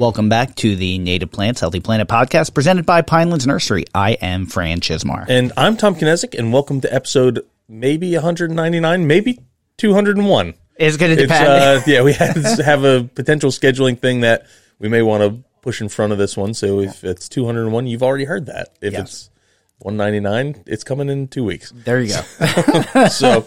Welcome back to the Native Plants Healthy Planet podcast presented by Pinelands Nursery. I am Fran Chismar. And I'm Tom Knezick, and welcome to episode maybe 199, maybe 201. It's going to depend. uh, yeah, we have, have a potential scheduling thing that we may want to push in front of this one. So if it's 201, you've already heard that. If Yes. it's 199, it's coming in two weeks. there you go. so,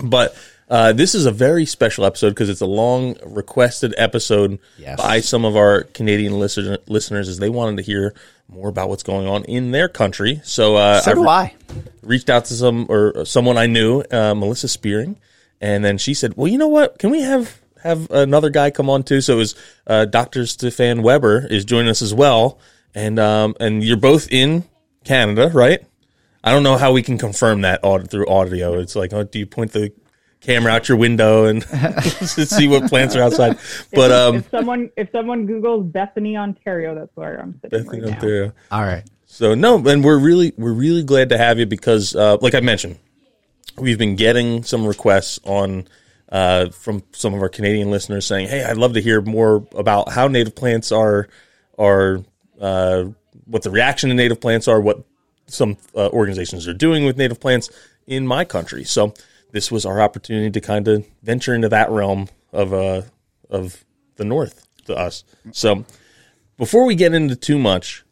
but uh, this is a very special episode because it's a long requested episode Yes. by some of our Canadian listener, listeners as they wanted to hear more about what's going on in their country. So, uh, so do I. reached out to some or someone I knew, uh, Melissa Spearing, and then she said, "Well, you know what? Can we have have another guy come on too?" So it was uh, Dr. Stefan Weber is joining us as well, and um, and you're both in Canada, right? I don't know how we can confirm that aud- through audio. It's like, oh, do you point the camera out your window and see what plants are outside? But um, if someone if someone Googles Bethany, Ontario, that's where I'm sitting Bethany, right now. Ontario. All right. So no, and we're really we're really glad to have you because, uh, like I mentioned, we've been getting some requests on uh, from some of our Canadian listeners saying, "Hey, I'd love to hear more about how native plants are are uh, what the reaction to native plants are, what some uh, organizations are doing with native plants in my country." So this was our opportunity to kind of venture into that realm of uh, of the north to us. So before we get into too much,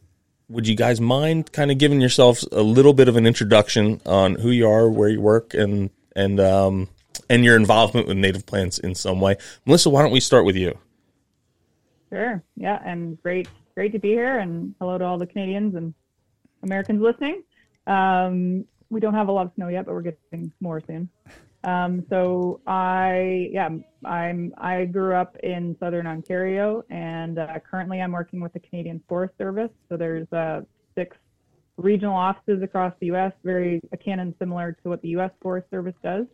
would you guys mind kind of giving yourselves a little bit of an introduction on who you are, where you work, and and um, and your involvement with native plants in some way? Melissa, why don't we start with you? Sure. Yeah, and great great to be here and hello to all the Canadians and Americans listening. Um, we don't have a lot of snow yet, but we're getting more soon. Um, so I yeah, I'm I grew up in southern Ontario and uh, currently I'm working with the Canadian Forest Service. So there's uh, six regional offices across the U.S., very akin and similar to what the U.S. Forest Service does.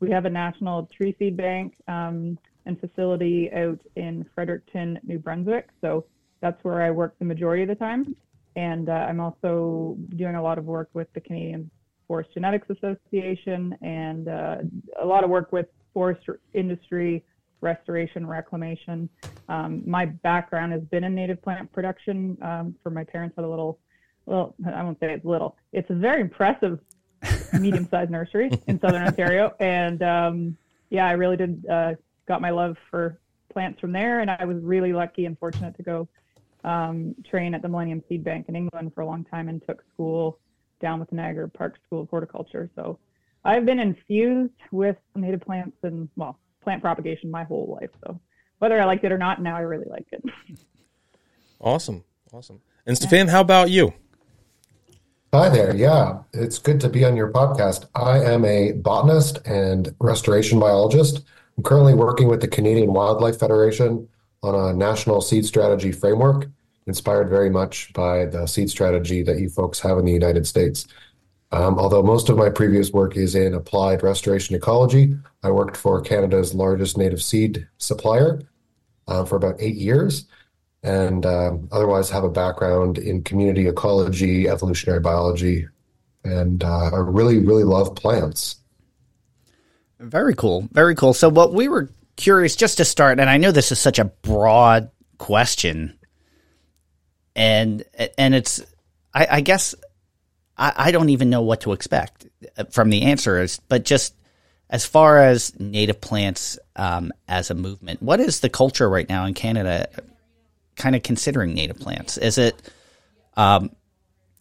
We have a national tree seed bank um, and facility out in Fredericton, New Brunswick. So that's where I work the majority of the time. And uh, I'm also doing a lot of work with the Canadian Forest Genetics Association and uh, a lot of work with forest industry restoration, reclamation. Um, my background has been in native plant production. Um, for my parents had a little, well, I won't say it's little. It's a very impressive medium-sized nursery in southern Ontario, and um, yeah, I really did uh, got my love for plants from there, and I was really lucky and fortunate to go um, train at the Millennium Seed Bank in England for a long time and took school down with the Niagara Park School of Horticulture. So I've been infused with native plants and well, plant propagation my whole life. So whether I liked it or not, now I really like it. Awesome, awesome. And Stefan, how about you? Hi there. Yeah, it's good to be on your podcast. I am a botanist and restoration biologist. I'm currently working with the Canadian Wildlife Federation on a national seed strategy framework, inspired very much by the seed strategy that you folks have in the United States. Um, although most of my previous work is in applied restoration ecology, I worked for Canada's largest native seed supplier uh, for about eight years and um, otherwise have a background in community ecology, evolutionary biology, and uh, I really, really love plants. Very cool. Very cool. So, what we were curious just to start, and I know this is such a broad question, and and it's, I, I guess, I, I don't even know what to expect from the answers, but just as far as native plants um, as a movement, what is the culture right now in Canada? Kind of considering native plants, is it? Um,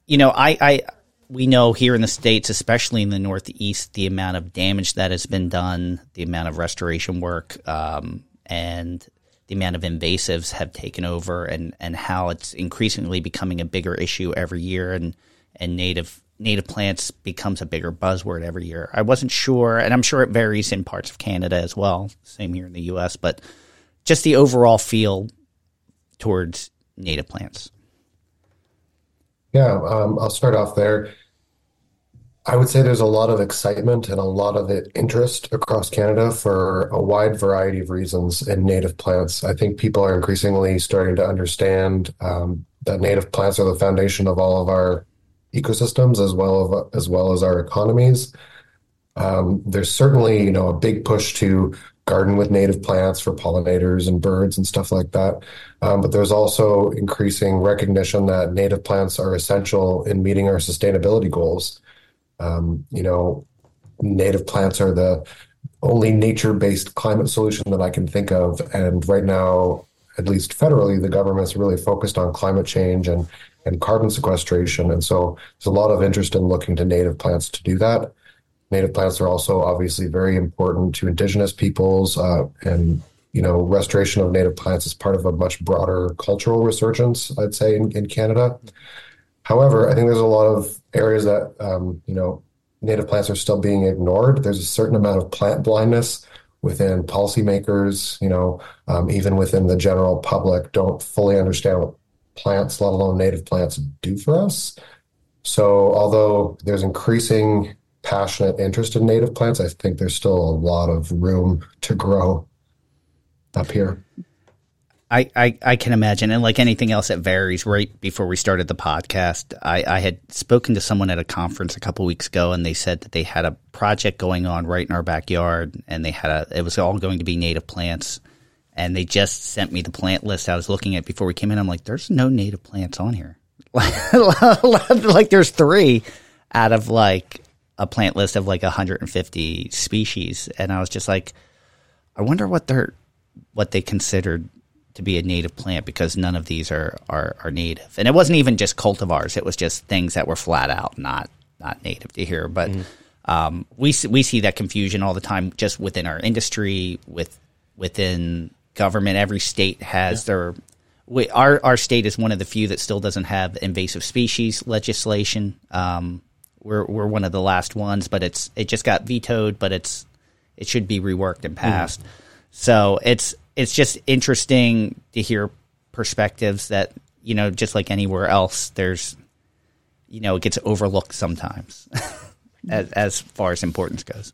you know, I, I we know here in the states, especially in the Northeast, the amount of damage that has been done, the amount of restoration work, um, and the amount of invasives have taken over, and and how it's increasingly becoming a bigger issue every year, and and native native plants becomes a bigger buzzword every year. I wasn't sure, and I'm sure it varies in parts of Canada as well. Same here in the U.S., but just the overall feel towards native plants. Yeah, um, I'll start off there. I would say there's a lot of excitement and a lot of interest across Canada for a wide variety of reasons in native plants. I think people are increasingly starting to understand um, that native plants are the foundation of all of our ecosystems as well as, as well as our economies. Um, there's certainly, you know, a big push to garden with native plants for pollinators and birds and stuff like that. Um, but there's also increasing recognition that native plants are essential in meeting our sustainability goals. Um, you know, native plants are the only nature-based climate solution that I can think of, and right now, at least federally, the government's really focused on climate change and and carbon sequestration, and so there's a lot of interest in looking to native plants to do that. Native plants are also obviously very important to indigenous peoples, uh, and you know, restoration of native plants is part of a much broader cultural resurgence, I'd say, in, in Canada. However, I think there's a lot of areas that um, you know native plants are still being ignored. There's a certain amount of plant blindness within policymakers, you know, um, even within the general public, don't fully understand what plants, let alone native plants, do for us. So, although there's increasing passionate interest in native plants, I think there's still a lot of room to grow up here. I, I, I can imagine. And like anything else, it varies. Right before we started the podcast, I, I had spoken to someone at a conference a couple weeks ago, and they said that they had a project going on right in our backyard, and they had a, it was all going to be native plants. And they just sent me the plant list I was looking at before we came in. I'm like, there's no native plants on here. like, there's three out of like a plant list of like 150 species. And I was just like, I wonder what they're, what they considered to be a native plant because none of these are, are, are native. And it wasn't even just cultivars; it was just things that were flat out not not native to here. But mm. um, we we see that confusion all the time, just within our industry, with within government. Every state has yeah. their. We, our our state is one of the few that still doesn't have invasive species legislation. Um, we're we're one of the last ones, but it's it just got vetoed, but it's it should be reworked and passed. Mm. So it's it's just interesting to hear perspectives that you know just like anywhere else there's you know it gets overlooked sometimes as, as far as importance goes.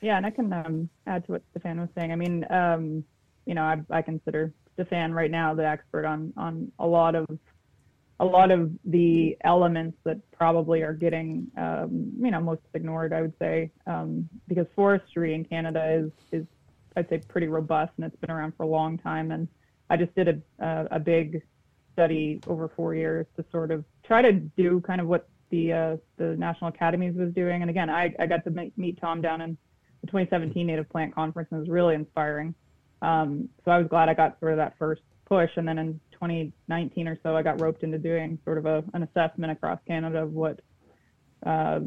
Yeah and i can um, add to what stefan was saying. I mean um, you know I, I consider stefan right now the expert on on a lot of a lot of the elements that probably are getting um, you know most ignored i would say. Um, because forestry in canada is is I'd say pretty robust and it's been around for a long time. And I just did a, a, big study over four years to sort of try to do kind of what the uh, the National Academies was doing. And again, I, I got to meet Tom down in the 2017 Native Plant Conference and it was really inspiring. Um, so I was glad I got sort of that first push. And then in 2019 or so, I got roped into doing sort of a, an assessment across Canada of what uh,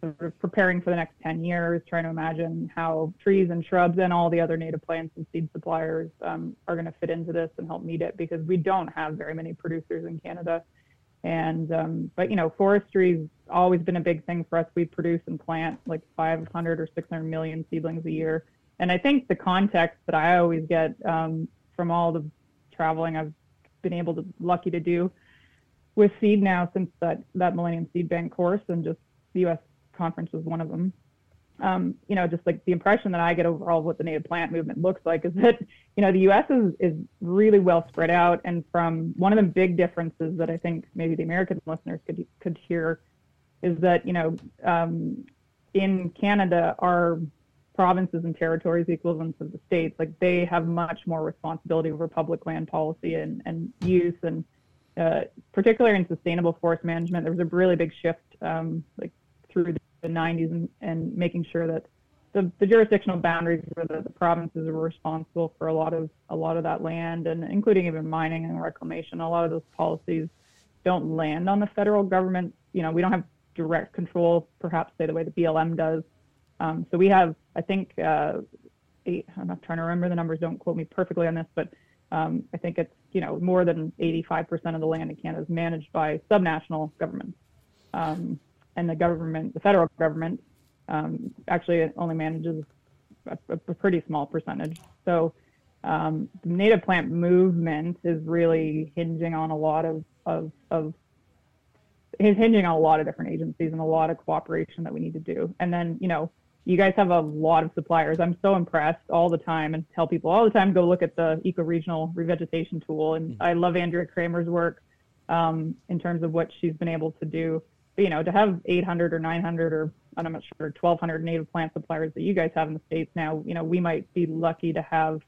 sort of preparing for the next 10 years, trying to imagine how trees and shrubs and all the other native plants and seed suppliers um, are going to fit into this and help meet it because we don't have very many producers in Canada. And, um, but, you know, forestry's always been a big thing for us. We produce and plant like 500 or 600 million seedlings a year. And I think the context that I always get um, from all the traveling I've been able to, lucky to do with seed now since that that Millennium Seed Bank course and just the U.S. conference was one of them. Um, you know, just like the impression that I get overall of what the native plant movement looks like is that you know the U.S. is is really well spread out, and from one of the big differences that I think maybe the American listeners could could hear is that you know um, in Canada our provinces and territories, the equivalents of the states, like they have much more responsibility over public land policy and, and use and uh, particularly in sustainable forest management, there was a really big shift um, like through the 90s and, and making sure that the, the jurisdictional boundaries were that the provinces were responsible for a lot of a lot of that land and including even mining and reclamation. A lot of those policies don't land on the federal government. You know, we don't have direct control, perhaps say the way the BLM does. Um, so we have, I think, uh, eight, I'm not trying to remember the numbers. Don't quote me perfectly on this, but um, I think it's you know more than 85% of the land in Canada is managed by subnational governments, um, and the government, the federal government, um, actually only manages a, a, pretty small percentage. So um, the native plant movement is really hinging on a lot of of, of hinging on a lot of different agencies and a lot of cooperation that we need to do. And then, you know, you guys have a lot of suppliers. I'm so impressed all the time and tell people all the time go look at the eco-regional revegetation tool. And mm-hmm. I love Andrea Kramer's work um, in terms of what she's been able to do. But, you know, to have 800 or 900 or I'm not sure 1,200 native plant suppliers that you guys have in the states now, you know, we might be lucky to have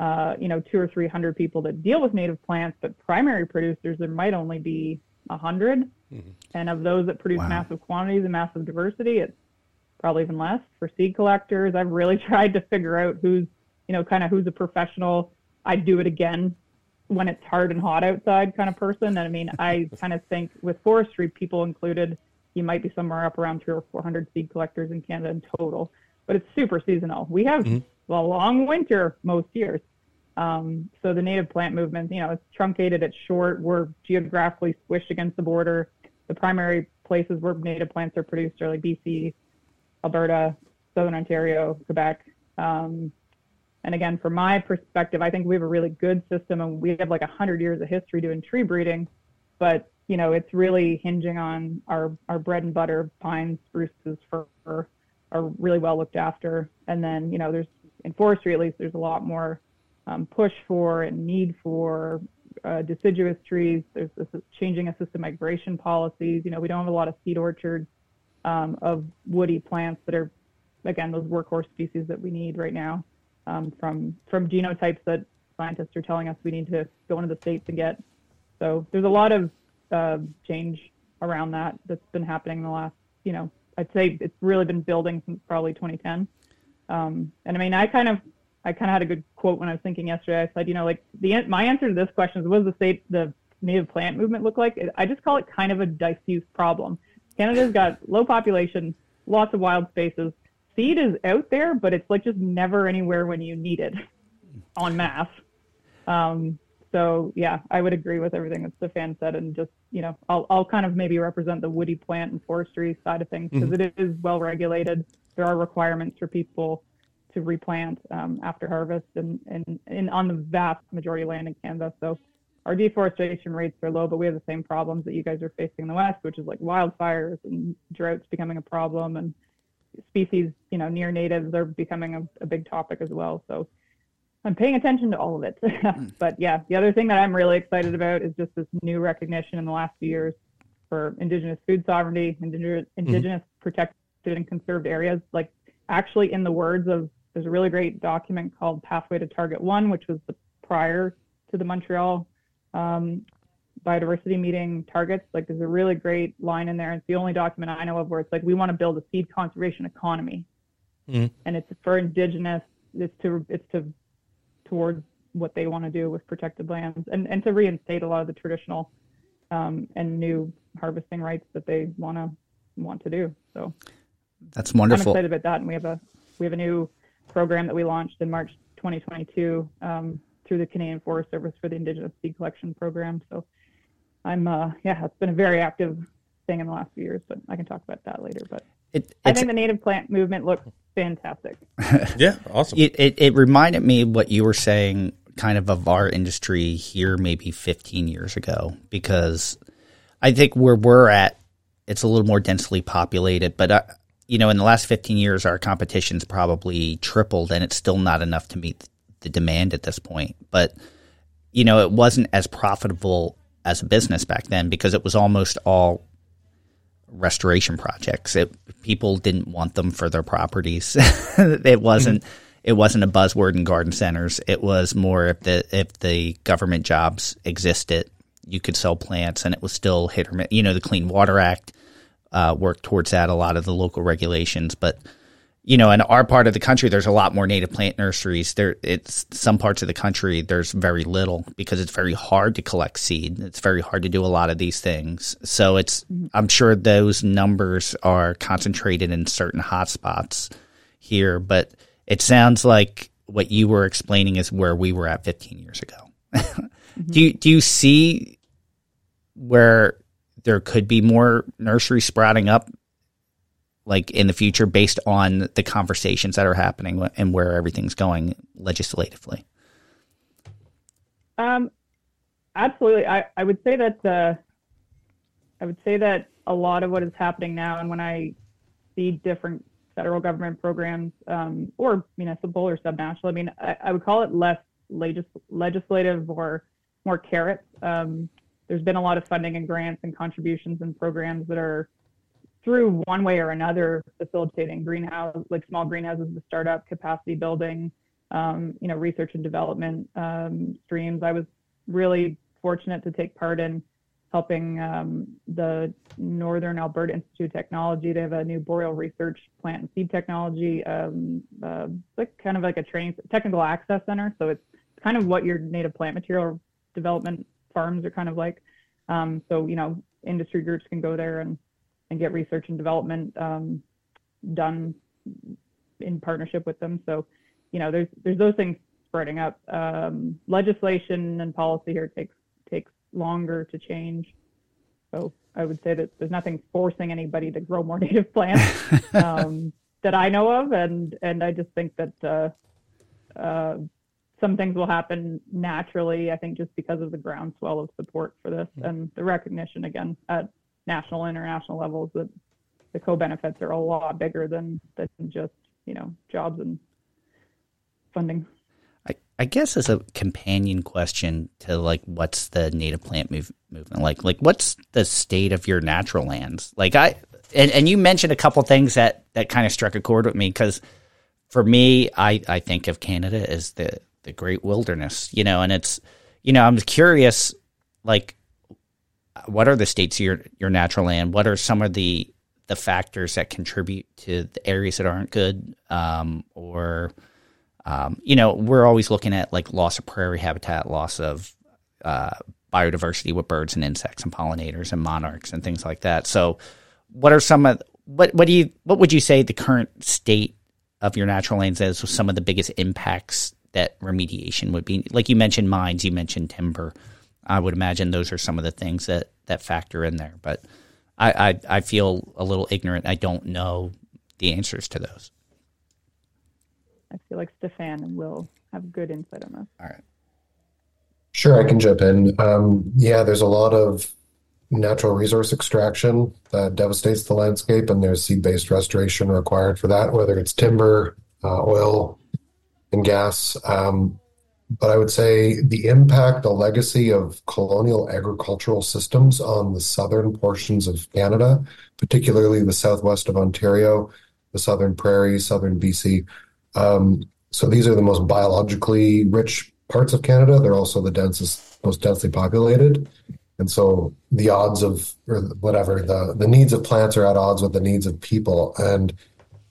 uh, you know, two or three hundred people that deal with native plants, but primary producers, there might only be a 100 mm-hmm. And of those that produce wow. massive quantities and massive diversity, it's probably even less. For seed collectors, I've really tried to figure out who's, you know, kind of who's a professional. I'd do it again when it's hard and hot outside kind of person. And I mean, I kind of think with forestry, people included, you might be somewhere up around three or 400 seed collectors in Canada in total, but it's super seasonal. We have mm-hmm. a long winter most years. Um, so the native plant movement, you know, it's truncated, it's short. We're geographically squished against the border. The primary places where native plants are produced are like BC, Alberta, Southern Ontario, Quebec. Um, and again, from my perspective, I think we have a really good system and we have like 100 years of history doing tree breeding. But, you know, it's really hinging on our, our bread and butter pines, spruces, fir are really well looked after. And then, you know, there's in forestry, at least, there's a lot more um, push for and need for uh, deciduous trees. There's this changing assisted migration policies. You know, we don't have a lot of seed orchards um, of woody plants that are, again, those workhorse species that we need right now um, from from genotypes that scientists are telling us we need to go into the states and get. So there's a lot of uh, change around that that's been happening in the last, you know, I'd say it's really been building since probably 2010. Um, and I mean, I kind of I kind of had a good quote when I was thinking yesterday. I said, you know, like the my answer to this question is, what does the state the native plant movement look like? I just call it kind of a diffuse problem. Canada's got low population, lots of wild spaces. Seed is out there, but it's like just never anywhere when you need it, on mass. Um, so yeah, I would agree with everything that Stefan said, and just you know, I'll I'll kind of maybe represent the woody plant and forestry side of things because mm-hmm. well regulated. There are requirements for people to replant um, after harvest and, and, and on the vast majority of land in Canada. So our deforestation rates are low, but we have the same problems that you guys are facing in the West, which is like wildfires and droughts becoming a problem and species, you know, near natives are becoming a, a big topic as well. So I'm paying attention to all of it. but yeah, the other thing that I'm really excited about is just this new recognition in the last few years for indigenous food sovereignty, indigenous, mm-hmm. indigenous mm-hmm. protected and conserved areas. Like actually in the words of there's a really great document called Pathway to Target One, which was the prior to the Montreal um, biodiversity meeting targets. Like there's a really great line in there. It's the only document I know of where it's like we want to build a seed conservation economy, mm-hmm. and it's for indigenous. It's to it's to towards what they want to do with protected lands and and to reinstate a lot of the traditional um, and new harvesting rights that they want to want to do. So that's wonderful. I'm excited about that, and we have a we have a new program that we launched in March 2022 um, through the Canadian Forest Service for the Indigenous Seed Collection Program. So I'm, uh, yeah, it's been a very active thing in the last few years, but I can talk about that later. But it, I think the native plant movement looks fantastic. yeah, awesome. It, it, it reminded me what you were saying kind of of our industry here maybe 15 years ago because I think where we're at, it's a little more densely populated, but I, you know, in the last 15 years, our competition's probably tripled, and it's still not enough to meet the demand at this point. But, you know, it wasn't as profitable as a business back then because it was almost all restoration projects. It, people didn't want them for their properties. it wasn't. It wasn't a buzzword in garden centers. It was more if the if the government jobs existed, you could sell plants, and it was still hit or miss. You know, the Clean Water Act uh, work towards that. A lot of the local regulations, but you know, in our part of the country, there's a lot more native plant nurseries. There, it's some parts of the country there's very little because it's very hard to collect seed. It's very hard to do a lot of these things. So it's, mm-hmm. I'm sure those numbers are concentrated in certain hotspots here, but it sounds like what you were explaining is where we were at 15 years ago. mm-hmm. Do you do you see where there could be more nurseries sprouting up like in the future based on the conversations that are happening and where everything's going legislatively? Um, absolutely. I, I would say that uh, I would say that a lot of what is happening now, and when I see different federal government programs um, or municipal or subnational, I mean, I, I would call it less legis- legislative or more carrots. Um, there's been a lot of funding and grants and contributions and programs that are through one way or another facilitating greenhouse like small greenhouses to startup capacity building um, you know research and development um, streams. I was really fortunate to take part in helping um, the northern alberta institute of technology. To have a new boreal research plant and seed technology um, uh, like kind of like a training technical access center. So it's kind of what your native plant material development farms are kind of like. Um, so you know industry groups can go there and and get research and development um, done in partnership with them. So, you know, there's there's those things spreading up. Um, legislation and policy here takes takes longer to change. So I would say that there's nothing forcing anybody to grow more native plants um, that I know of, and and I just think that uh, uh, some things will happen naturally. I think just because of the groundswell of support for this and the recognition again at national international levels that the co-benefits are a lot bigger than than just you know jobs and funding. I, I guess as a companion question to like what's the native plant move, movement like? Like what's the state of your natural lands? Like i and, and you mentioned a couple things that that kind of struck a chord with me because for me i i think of canada as the the great wilderness you know and it's you know i'm curious like what are the states of your your natural land? What are some of the the factors that contribute to the areas that aren't good? Um, or um, you know, we're always looking at like loss of prairie habitat, loss of uh, biodiversity with birds and insects and pollinators and monarchs and things like that. So, what are some of what what do you what would you say the current state of your natural lands is? Some of the biggest impacts that remediation would be, like you mentioned mines, you mentioned timber. I would imagine those are some of the things that that factor in there. But I, I, I feel a little ignorant. I don't know the answers to those. I feel like Stefan will have good insight on this. All right. Sure, I can jump in. Um, yeah, there's a lot of natural resource extraction that devastates the landscape, and there's seed-based restoration required for that, whether it's timber, uh, oil, and gas. Um, but I would say the impact, the legacy of colonial agricultural systems on the southern portions of Canada, particularly the southwest of Ontario, the southern prairies, southern BC. Um, so these are the most biologically rich parts of Canada. They're also the densest, most densely populated. And so the odds of, or whatever, the, the needs of plants are at odds with the needs of people. And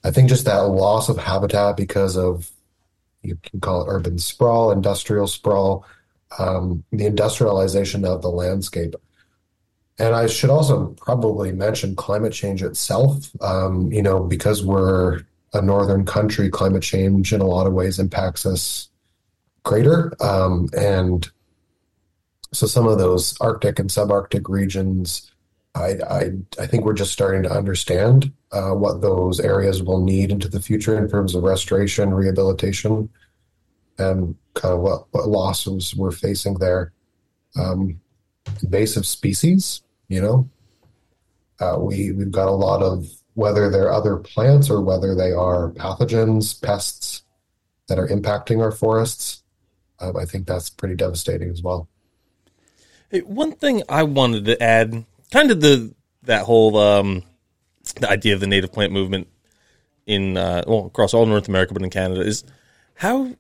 I think just that loss of habitat because of you can call it urban sprawl, industrial sprawl, um, the industrialization of the landscape. And I should also probably mention climate change itself. Um, you know, because we're a northern country, climate change in a lot of ways impacts us greater. Um, and so some of those Arctic and subarctic regions, I, I, I think we're just starting to understand uh, what those areas will need into the future in terms of restoration, rehabilitation, and kind of what, what losses we're facing there. Um, invasive species, you know, uh, we we've got a lot of whether they're other plants or whether they are pathogens, pests that are impacting our forests. Um, I think that's pretty devastating as well. Hey, one thing I wanted to add, kind of the that whole um, the idea of the native plant movement in uh, well across all North America, but in Canada is how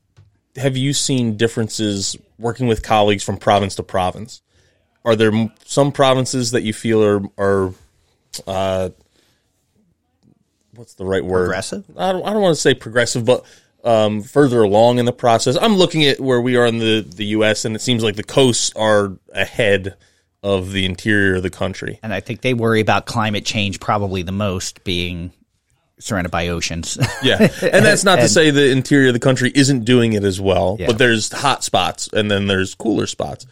have you seen differences working with colleagues from province to province? Are there some provinces that you feel are are uh, what's the right word? Progressive. I don't, I don't want to say progressive, but um, further along in the process. I'm looking at where we are in the the U.S. and it seems like the coasts are ahead of the interior of the country. And I think they worry about climate change probably the most, being surrounded by oceans. yeah, and that's not and, to say the interior of the country isn't doing it as well, Yeah. but there's hot spots and then there's cooler spots.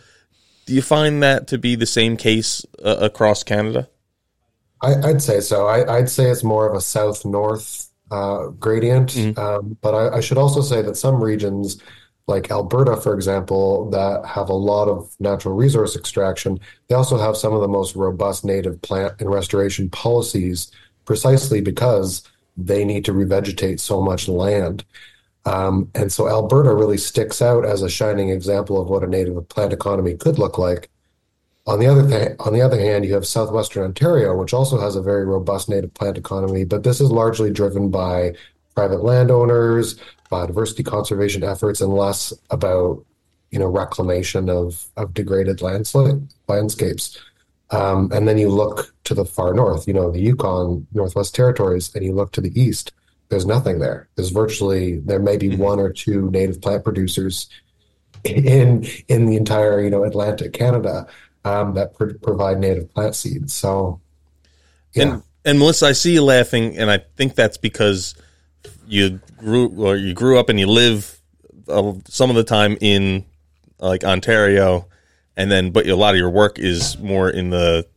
Do you find that to be the same case uh, across Canada? I, I'd say so. I, I'd say it's more of a south north uh, gradient. Um, but I, I should also say that some regions like Alberta, for example, that have a lot of natural resource extraction, they also have some of the most robust native plant and restoration policies precisely because they need to revegetate so much land. Um, and so Alberta really sticks out as a shining example of what a native plant economy could look like. On the other th- on the other hand, you have southwestern Ontario, which also has a very robust native plant economy, but this is largely driven by private landowners, biodiversity conservation efforts, and less about you know reclamation of of degraded landscape, landscapes. Um, and then you look to the far north, you know, the Yukon, Northwest Territories, and you look to the east. There's nothing there. There's virtually there may be mm-hmm. one or two native plant producers in in the entire you know Atlantic Canada um, that pr- provide native plant seeds. So, yeah. And, and Melissa, I see you laughing, and I think that's because you grew or you grew up and you live uh, some of the time in like Ontario, and then but a lot of your work is more in the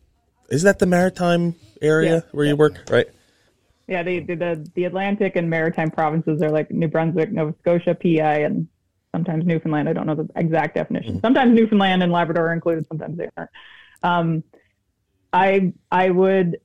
is that the maritime area yeah. where you work, right? Yeah, the, the the Atlantic and maritime provinces are like New Brunswick, Nova Scotia, PEI, and sometimes Newfoundland. I don't know the exact definition. Mm-hmm. Sometimes Newfoundland and Labrador are included. Sometimes they aren't. Um, I I would,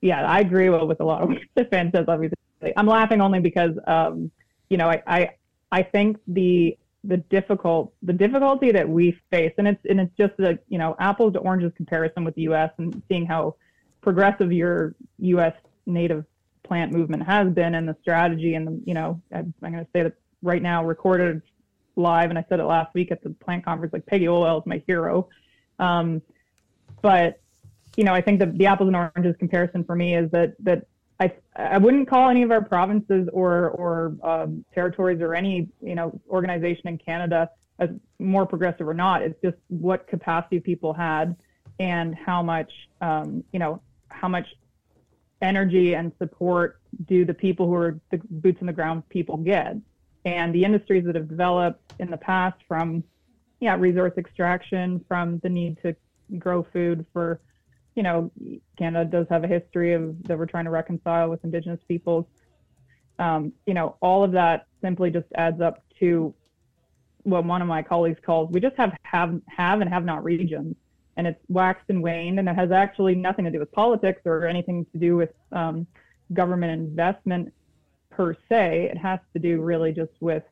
yeah, I agree with a lot of what Stefan says. Obviously, I'm laughing only because, um, you know, I, I I think the the difficult the difficulty that we face, and it's and it's just a you know apples to oranges comparison with the U.S. and seeing how progressive your U.S. native plant movement has been and the strategy and the, you know, I'm, going to say that right now recorded live, and I said it last week at the plant conference, like Peggy Olwell is my hero. Um, but, you know, I think that the apples and oranges comparison for me is that, that I, I wouldn't call any of our provinces or, or um, territories or any, you know, organization in Canada as more progressive or not. It's just what capacity people had and how much, um, you know, how much energy and support do the people who are the boots on the ground people get? And the industries that have developed in the past from, yeah, resource extraction, from the need to grow food for, you know, Canada does have a history of that we're trying to reconcile with Indigenous peoples. Um, you know, all of that simply just adds up to what one of my colleagues calls we just have have have and have not regions and it's waxed and waned, and it has actually nothing to do with politics or anything to do with um, government investment per se. It has to do really just with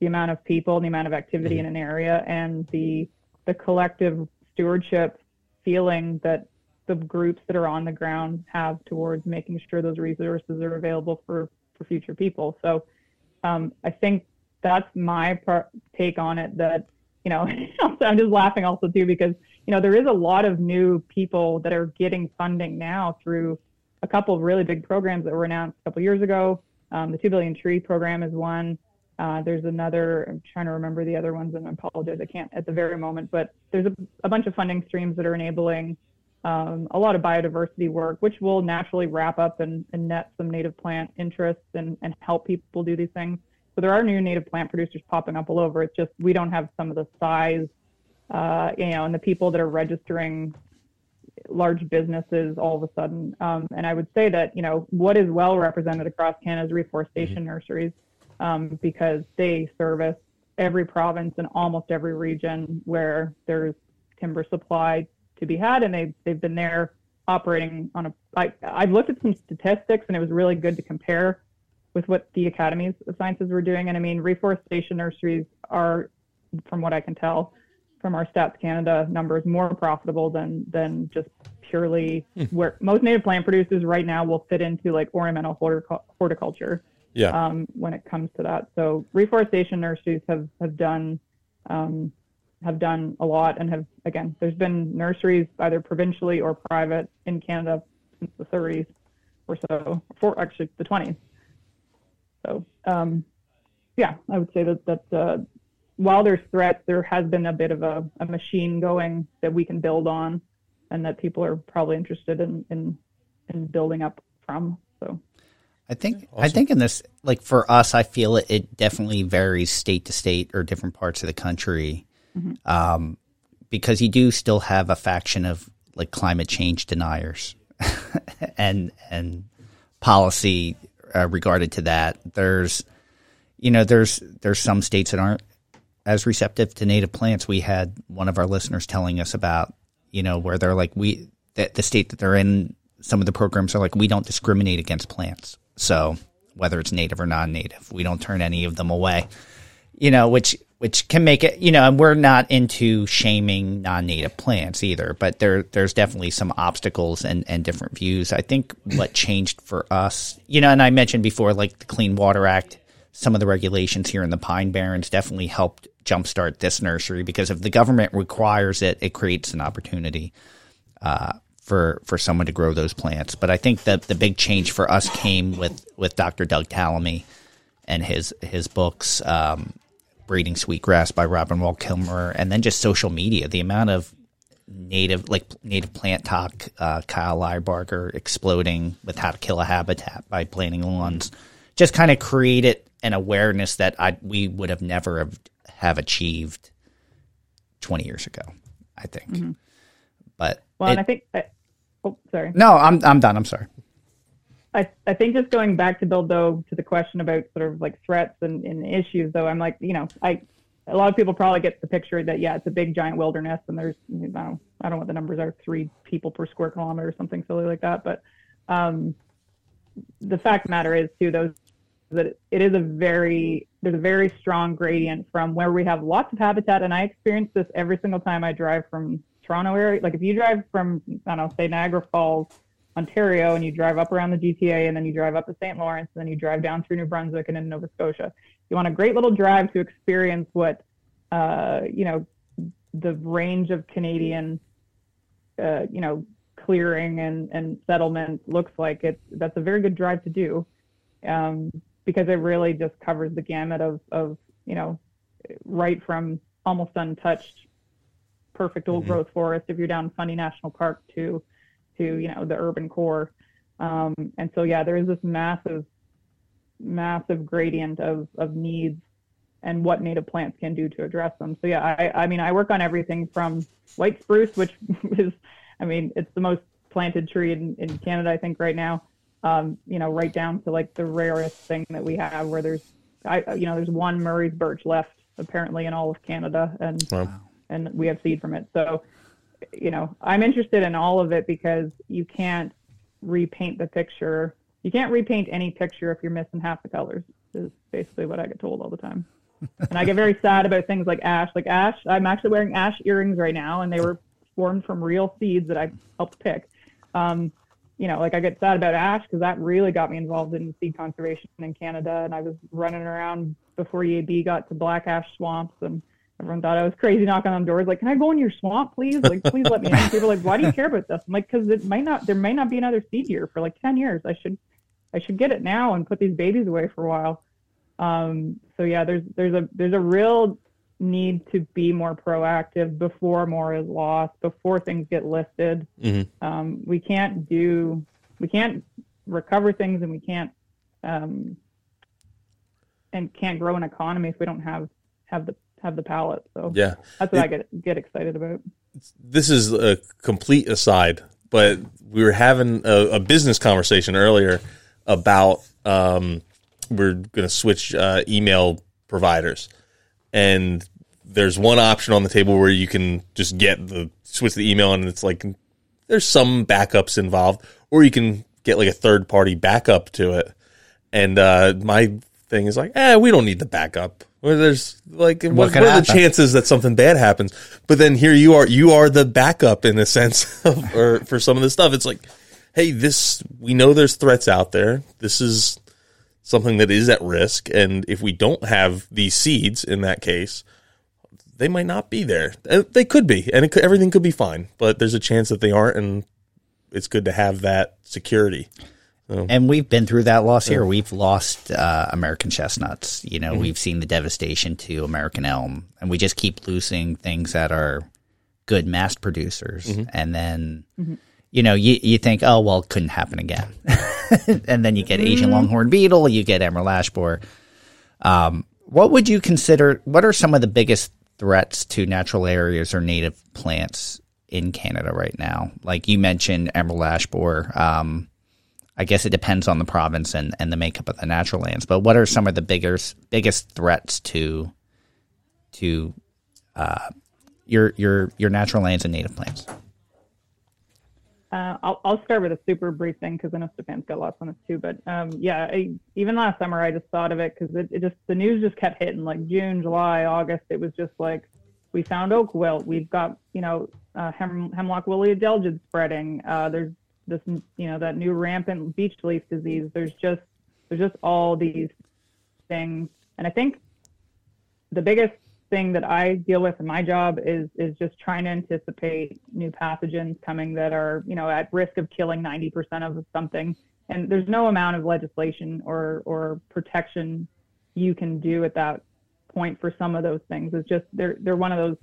the amount of people, the amount of activity mm-hmm. in an area, and the the collective stewardship feeling that the groups that are on the ground have towards making sure those resources are available for for future people. So um, I think that's my take on it. That you know, I'm just laughing also too because you know, there is a lot of new people that are getting funding now through a couple of really big programs that were announced a couple years ago. Um, the Two Billion Tree program is one. Uh, there's another. I'm trying to remember the other ones, and I apologize, I can't at the very moment. But there's a, a bunch of funding streams that are enabling um, a lot of biodiversity work, which will naturally wrap up and, and net some native plant interests and, and help people do these things. So there are new native plant producers popping up all over. It's just we don't have some of the size uh, you know, and the people that are registering large businesses all of a sudden. Um, and I would say that, you know, what is well represented across Canada is reforestation mm-hmm. nurseries um, because they service every province and almost every region where there's timber supply to be had. And they, they've been there operating on a, I, I've looked at some statistics and it was really good to compare with what the academies of sciences were doing. And I mean, reforestation nurseries are, from what I can tell, from our Stats Canada numbers more profitable than than just purely hmm. where most native plant producers right now will fit into like ornamental horticulture. Yeah. Um, when it comes to that, so reforestation nurseries have have done um, have done a lot and have again there's been nurseries either provincially or private in Canada since the 30s or so, for actually the 20s. So um, yeah, I would say that that uh, while there's threats, there has been a bit of a, a machine going that we can build on and that people are probably interested in, in, in building up from. So I think awesome. I think in this like for us, I feel it, it definitely varies state to state or different parts of the country, mm-hmm. um, because you do still have a faction of like climate change deniers, and and policy uh, regarded to that. There's you know there's there's some states that aren't as receptive to native plants. We had one of our listeners telling us about, you know, where they're like, we, the, the state that they're in, some of the programs are like, we don't discriminate against plants. So whether it's native or non native, we don't turn any of them away, you know, which, which can make it, you know, and we're not into shaming non-native plants either, but there, there's definitely some obstacles and, and different views. I think what changed for us, you know, and I mentioned before, like the Clean Water Act, some of the regulations here in the Pine Barrens definitely helped jumpstart this nursery because if the government requires it, it creates an opportunity uh, for for someone to grow those plants. But I think that the big change for us came with with Dr. Doug Tallamy and his his books, um, Braiding Sweetgrass by Robin Wall Kimmerer, and then just social media. The amount of native like native plant talk, uh, Kyle Lybarger exploding with how to kill a habitat by planting lawns, just kind of created an awareness that I we would have never have, have achieved twenty years ago. I think, mm-hmm. but well, it, and I think. I, oh, sorry. No, I'm I'm done. I'm sorry. I, I think just going back to Bill though to the question about sort of like threats and, and issues though, I'm like, you know, I a lot of people probably get the picture that yeah, it's a big giant wilderness and there's I don't know, I don't know what the numbers are, three people per square kilometer or something silly like that. But um, the fact the matter is too, those that it is a very there's a very strong gradient from where we have lots of habitat and I experience this every single time I drive from Toronto area. Like if you drive from I don't know, say Niagara Falls, Ontario, and you drive up around the GTA, and then you drive up to St. Lawrence, and then you drive down through New Brunswick and into Nova Scotia. You want a great little drive to experience what uh, you know the range of Canadian uh, you know clearing and and settlement looks like. It's that's a very good drive to do. Um, because it really just covers the gamut of, of you know, right from almost untouched, perfect old mm-hmm. growth forest if you're down Fundy National Park to, to you know, the urban core. Um, and so yeah, there is this massive, massive gradient of of needs and what native plants can do to address them. So yeah, I, I mean, I work on everything from white spruce, which is, I mean, it's the most planted tree in, in Canada, I think, right now um, you know, right down to like the rarest thing that we have, where there's, I, you know, there's one Murray's birch left apparently in all of Canada, and wow. and we have seed from it. So, you know, I'm interested in all of it because you can't repaint the picture. You can't repaint any picture if you're missing half the colors. Is basically what I get told all the time. and I get very sad about things like ash. Like ash, I'm actually wearing ash earrings right now, and they were formed from real seeds that I helped pick. Um, you know, like I get sad about ash because that really got me involved in seed conservation in Canada. And I was running around before EAB got to black ash swamps and everyone thought I was crazy knocking on doors. Like, can I go in your swamp, please? Like, please let me in. People are like, why do you care about this? I'm like, cause it might not, there might not be another seed year for like 10 years. I should, I should get it now and put these babies away for a while. Um, so yeah, there's, there's a, there's a real need to be more proactive before more is lost, before things get listed. Mm-hmm. Um, we can't do, we can't recover things, and we can't, um, and can't grow an economy if we don't have have the have the palette. So yeah, that's what it, I get get excited about. This is a complete aside, but we were having a, a business conversation earlier about um, we're going to switch uh, email providers and there's one option on the table where you can just get the switch the email and it's like there's some backups involved or you can get like a third party backup to it and uh, my thing is like eh we don't need the backup where there's like what, what, are the chances that something bad happens but then here you are you are the backup in a sense of, or for some of this stuff it's like hey this we know there's threats out there this is something that is at risk. And if we don't have these seeds in that case, they might not be there. They could be, and could, everything could be fine, but there's a chance that they aren't, and it's good to have that security. So. And we've been through that loss here. We've lost uh, American chestnuts. You know, mm-hmm. we've seen the devastation to American elm, and we just keep losing things that are good mast producers. Mm-hmm. And then, mm-hmm. you know, you, you think, oh, well, it couldn't happen again. and then you get Asian mm-hmm. longhorn beetle, you get emerald ash borer. Um, what would you consider? What are some of the biggest threats to natural areas or native plants in Canada right now? Like you mentioned, emerald ash borer. Um, I guess it depends on the province and, and the makeup of the natural lands. But what are some of the biggest biggest threats to to uh, your your your natural lands and native plants? Uh, I'll, I'll start with a super brief thing because I know Stefan's got lots on this too. But um, yeah, I, even last summer I just thought of it because it, it just the news just kept hitting like June, July, August. It was just like we found oak wilt. We've got you know uh, hem, hemlock woolly adelgid spreading. Uh, there's this you know that new rampant beech leaf disease. There's just there's just all these things, and I think the biggest thing that I deal with in my job is is just trying to anticipate new pathogens coming that are you know at risk of killing 90% of something. And there's no amount of legislation or or protection you can do at that point for some of those things. It's just they're they're one of those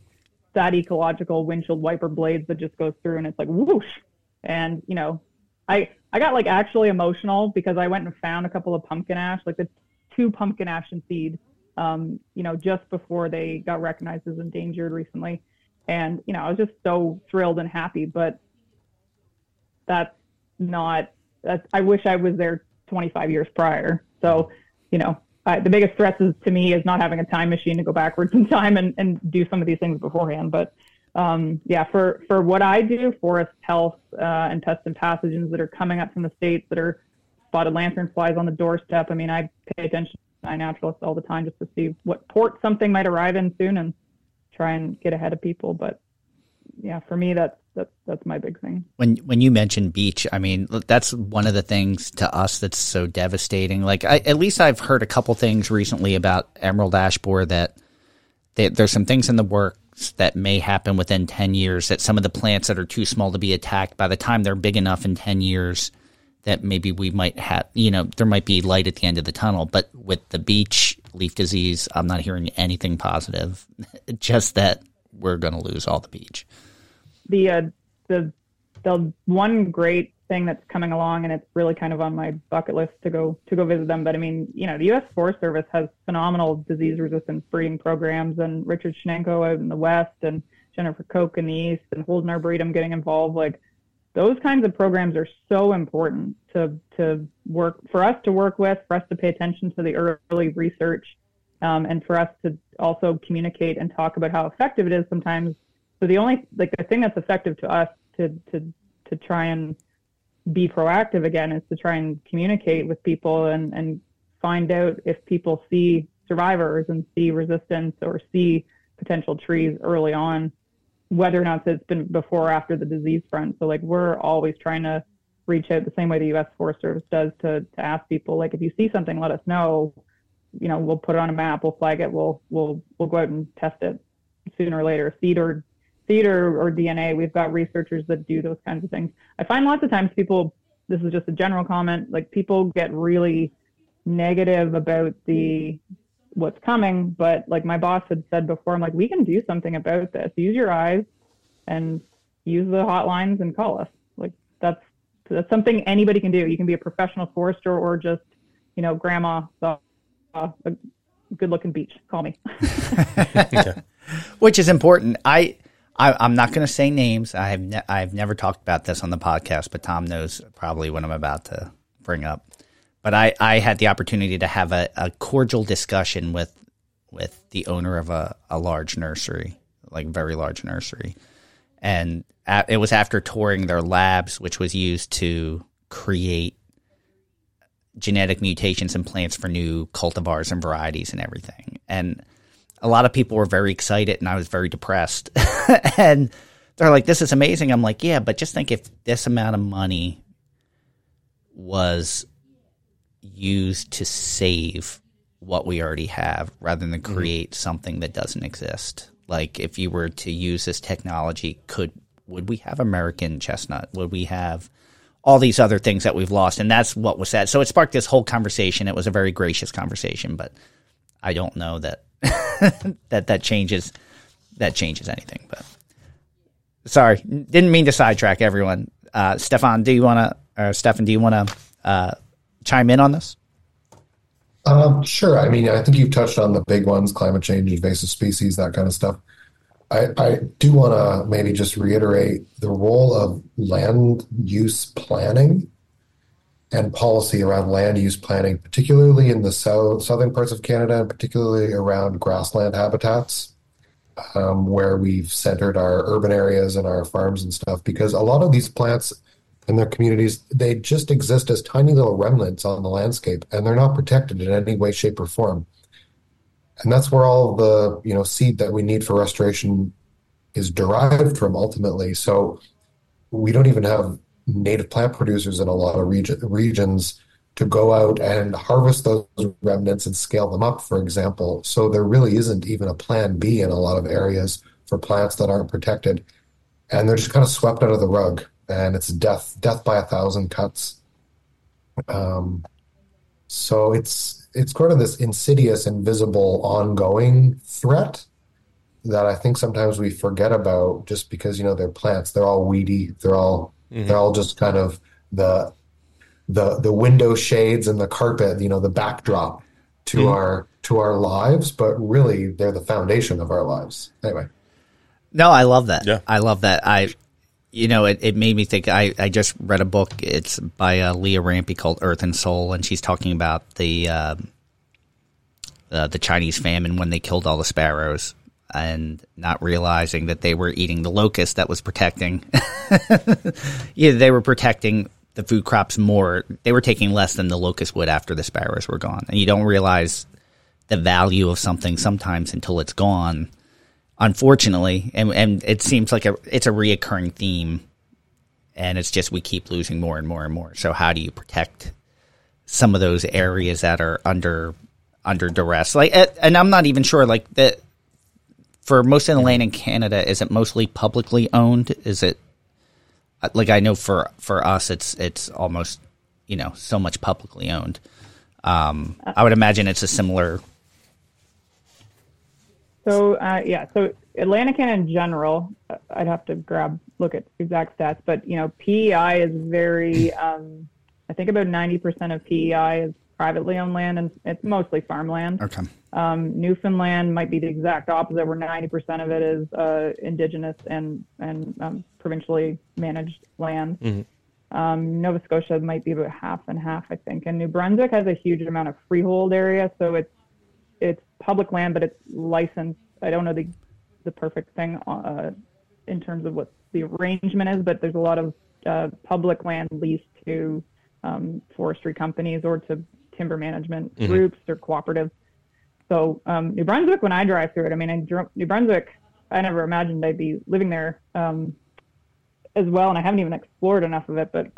sad ecological windshield wiper blades that just goes through and it's like whoosh. And you know, I I got like actually emotional because I went and found a couple of pumpkin ash, like the two pumpkin ash and seed um, you know, just before they got recognized as endangered recently. And, you know, I was just so thrilled and happy, but that's not, I wish I was there 25 years prior. So, you know, I, the biggest threat is to me is not having a time machine to go backwards in time and, and do some of these things beforehand. But um, yeah, for, for what I do, forest health uh, and pests and pathogens that are coming up from the states that are spotted lantern flies on the doorstep. I mean, I pay attention to iNaturalist all the time just to see what port something might arrive in soon and try and get ahead of people. But yeah, for me, that's that's that's my big thing. When when you mention beech, I mean that's one of the things to us that's so devastating. Like I, at least I've heard a couple things recently about emerald ash borer that they, there's some things in the works that may happen within 10 years that some of the plants that are too small to be attacked by the time they're big enough in 10 years that maybe we might have, you know, there might be light at the end of the tunnel. But with the beech leaf disease, I'm not hearing anything positive. Just that we're going to lose all the beech. The uh, the the one great thing that's coming along, and it's really kind of on my bucket list to go to go visit them. But I mean, you know, the U.S. Forest Service has phenomenal disease resistant breeding programs, and Richard Sniezko out in the west, and Jennifer Koch in the east, and Holden Arboretum getting involved. Like those kinds of programs are so important to to work for us to work with, for us to pay attention to the early research, um, and for us to also communicate and talk about how effective it is sometimes. So the only like the thing that's effective to us to to to try and be proactive again is to try and communicate with people and and find out if people see survivors and see resistance or see potential trees early on whether or not it's been before or after the disease front. So like we're always trying to reach out the same way the U.S. Forest Service does to to ask people like if you see something, let us know. You know, we'll put it on a map, we'll flag it, we'll we'll we'll go out and test it sooner or later. Seed seed or, DNA. We've got researchers that do those kinds of things. I find lots of times people. This is just a general comment. Like people get really negative about the what's coming. But like my boss had said before, I'm like, we can do something about this. Use your eyes and use the hotlines and call us. Like that's that's something anybody can do. You can be a professional forester or just, you know, grandma saw uh, a good looking beech. Call me. Which is important. I, I am not going to say names. I have ne- I've never talked about this on the podcast, but Tom knows probably what I'm about to bring up but I, I had the opportunity to have a, a cordial discussion with with the owner of a, a large nursery, like very large nursery. And it was after touring their labs, which was used to create genetic mutations in plants for new cultivars and varieties and everything. And a lot of people were very excited, and I was very depressed. and they're like, "This is amazing." I'm like, "Yeah, but just think if this amount of money was used to save what we already have rather than mm-hmm. create mm-hmm. something that doesn't exist. Like if you were to use this technology, could would we have American chestnut? Would we have all these other things that we've lost? And that's what was said. So it sparked this whole conversation. It was a very gracious conversation, but I don't know that that that changes that changes anything. But sorry, didn't mean to sidetrack everyone. Uh, Stefan, do you want to, or Stefan, do you want to uh, chime in on this? Um, sure. I mean, I think you've touched on the big ones: climate change, invasive species, that kind of stuff. I, I do want to maybe just reiterate the role of land use planning and policy around land use planning, particularly in the south, southern parts of Canada, and particularly around grassland habitats. um, where we've centered our urban areas and our farms and stuff, because a lot of these plants in their communities, they just exist as tiny little remnants on the landscape, and they're not protected in any way, shape, or form. And that's where all the you know seed that we need for restoration is derived from ultimately. So we don't even have native plant producers in a lot of region, regions to go out and harvest those remnants and scale them up, for example. So there really isn't even a plan B in a lot of areas for plants that aren't protected. And they're just kind of swept out of the rug. And it's death, death by a thousand cuts. Um, so it's it's kind of this insidious, invisible, ongoing threat that I think sometimes we forget about just because you know they're plants. They're all weedy. They're all mm-hmm. they're all just kind of the the the window shades and the carpet, you know, the backdrop to mm. our to our lives, but really they're the foundation of our lives. Anyway. No, I love that. Yeah. I love that. I you know, it, it made me think. I, I just read a book. It's by uh, Leah Rampe called Earth and Soul, and she's talking about the uh, uh, the Chinese famine when they killed all the sparrows and not realizing that they were eating the locust that was protecting. yeah, they were protecting the food crops more. They were taking less than the locust would after the sparrows were gone. And you don't realize the value of something sometimes until it's gone. Unfortunately, and and it seems like a it's a reoccurring theme, and it's just we keep losing more and more and more. So how do you protect some of those areas that are under under duress? Like, and I'm not even sure like that. For most of the land in Canada, is it mostly publicly owned? Is it like I know for for us, it's it's almost you know so much publicly owned. Um, I would imagine it's a similar. So uh, yeah, so Atlantic in general, I'd have to grab look at exact stats, but you know PEI is very. Um, I think about ninety percent of PEI is privately owned land, and it's mostly farmland. Okay. Um, Newfoundland might be the exact opposite, where 90% of it is uh, indigenous and and um, provincially managed land. Mm-hmm. Um, Nova Scotia might be about half and half, I think, and New Brunswick has a huge amount of freehold area, so it's it's public land, but it's licensed. I don't know the the perfect thing uh, in terms of what the arrangement is, but there's a lot of uh, public land leased to um, forestry companies or to timber management mm-hmm. groups or cooperatives. So um, New Brunswick, when I drive through it, I mean, I, New Brunswick, I never imagined I'd be living there um, as well, and I haven't even explored enough of it. But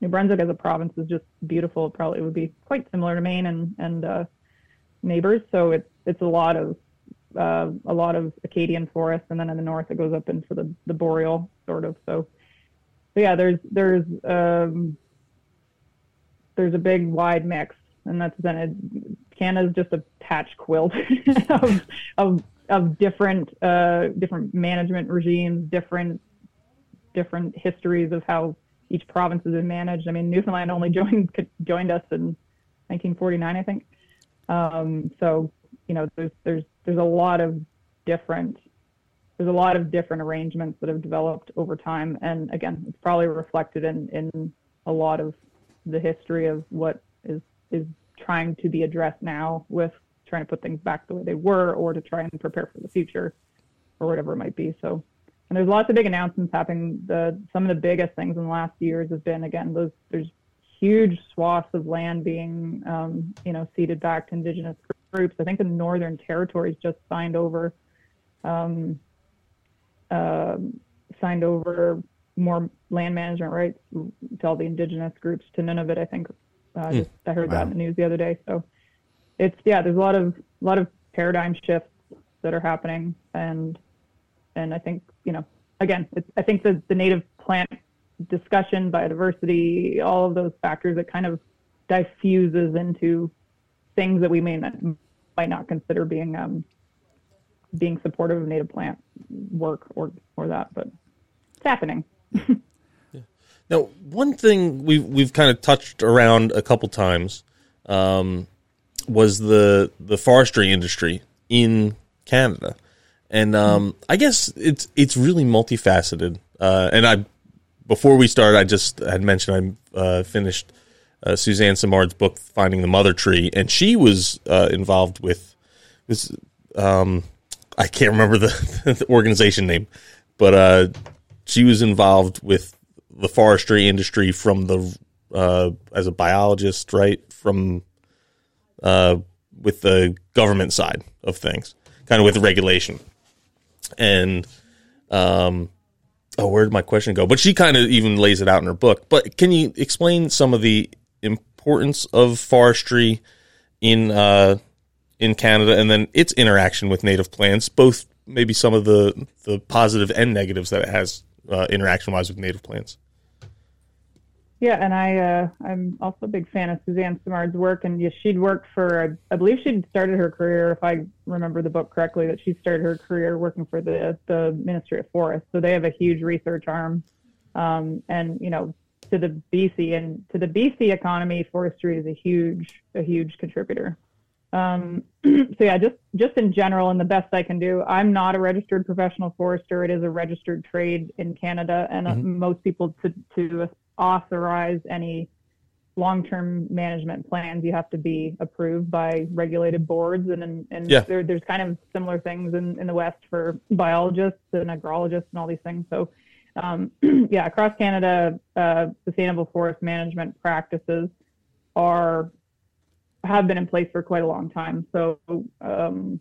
New Brunswick as a province is just beautiful. It probably would be quite similar to Maine and and uh, neighbors. So it's it's a lot of uh, a lot of Acadian forest, and then in the north it goes up into the the boreal sort of. So, so yeah, there's there's um, there's a big wide mix and that's it, Canada's just a patch quilt of, of of different uh, different management regimes, different different histories of how each province has been managed. I mean, Newfoundland only joined joined us in 1949, I think. Um, so you know, there's there's there's a lot of different there's a lot of different arrangements that have developed over time, and again, it's probably reflected in in a lot of the history of what is is trying to be addressed now with trying to put things back the way they were or to try and prepare for the future or whatever it might be. So, and there's lots of big announcements happening. The some of the biggest things in the last years has been again those there's huge swaths of land being um, you know ceded back to indigenous groups. I think the Northern Territories just signed over um, uh, signed over more land management rights to all the indigenous groups to Nunavut. I think uh, mm. just, I heard wow. that in the news the other day. So it's yeah, there's a lot of a lot of paradigm shifts that are happening, and and I think you know again, I think the the native plant discussion, biodiversity, all of those factors, it kind of diffuses into things that we may not might not consider being um, being supportive of native plant work or or that, but it's happening. Now, one thing we've we've kind of touched around a couple times um, was the the forestry industry in Canada, and um, I guess it's it's really multifaceted. Uh, and I before we started, I just had mentioned I uh, finished uh, Suzanne Simard's book, Finding the Mother Tree, and she was uh, involved with this. Um, I can't remember the, the organization name, but uh, she was involved with the forestry industry from the uh, as a biologist, right? From uh, with the government side of things, kind of with regulation, and um, oh, where did my question go? But she kind of even lays it out in her book. But can you explain some of the importance of forestry in uh, in Canada, and then its interaction with native plants, both maybe some of the the positive and negatives that it has uh, interaction wise with native plants. Yeah, and I uh, I'm also a big fan of Suzanne Simard's work, and yeah, she'd worked for I believe she'd started her career, if I remember the book correctly, that she started her career working for the the Ministry of Forests. So they have a huge research arm, um, and you know to the BC and to the BC economy, forestry is a huge a huge contributor. Um, so yeah, just just in general, and the best I can do. I'm not a registered professional forester. It is a registered trade in Canada, and uh, mm-hmm. most people to to authorize any long-term management plans, you have to be approved by regulated boards, and and, and yeah. there, there's kind of similar things in in the West for biologists and agrologists and all these things. So. Um, yeah, across Canada, uh, sustainable forest management practices are have been in place for quite a long time. So um,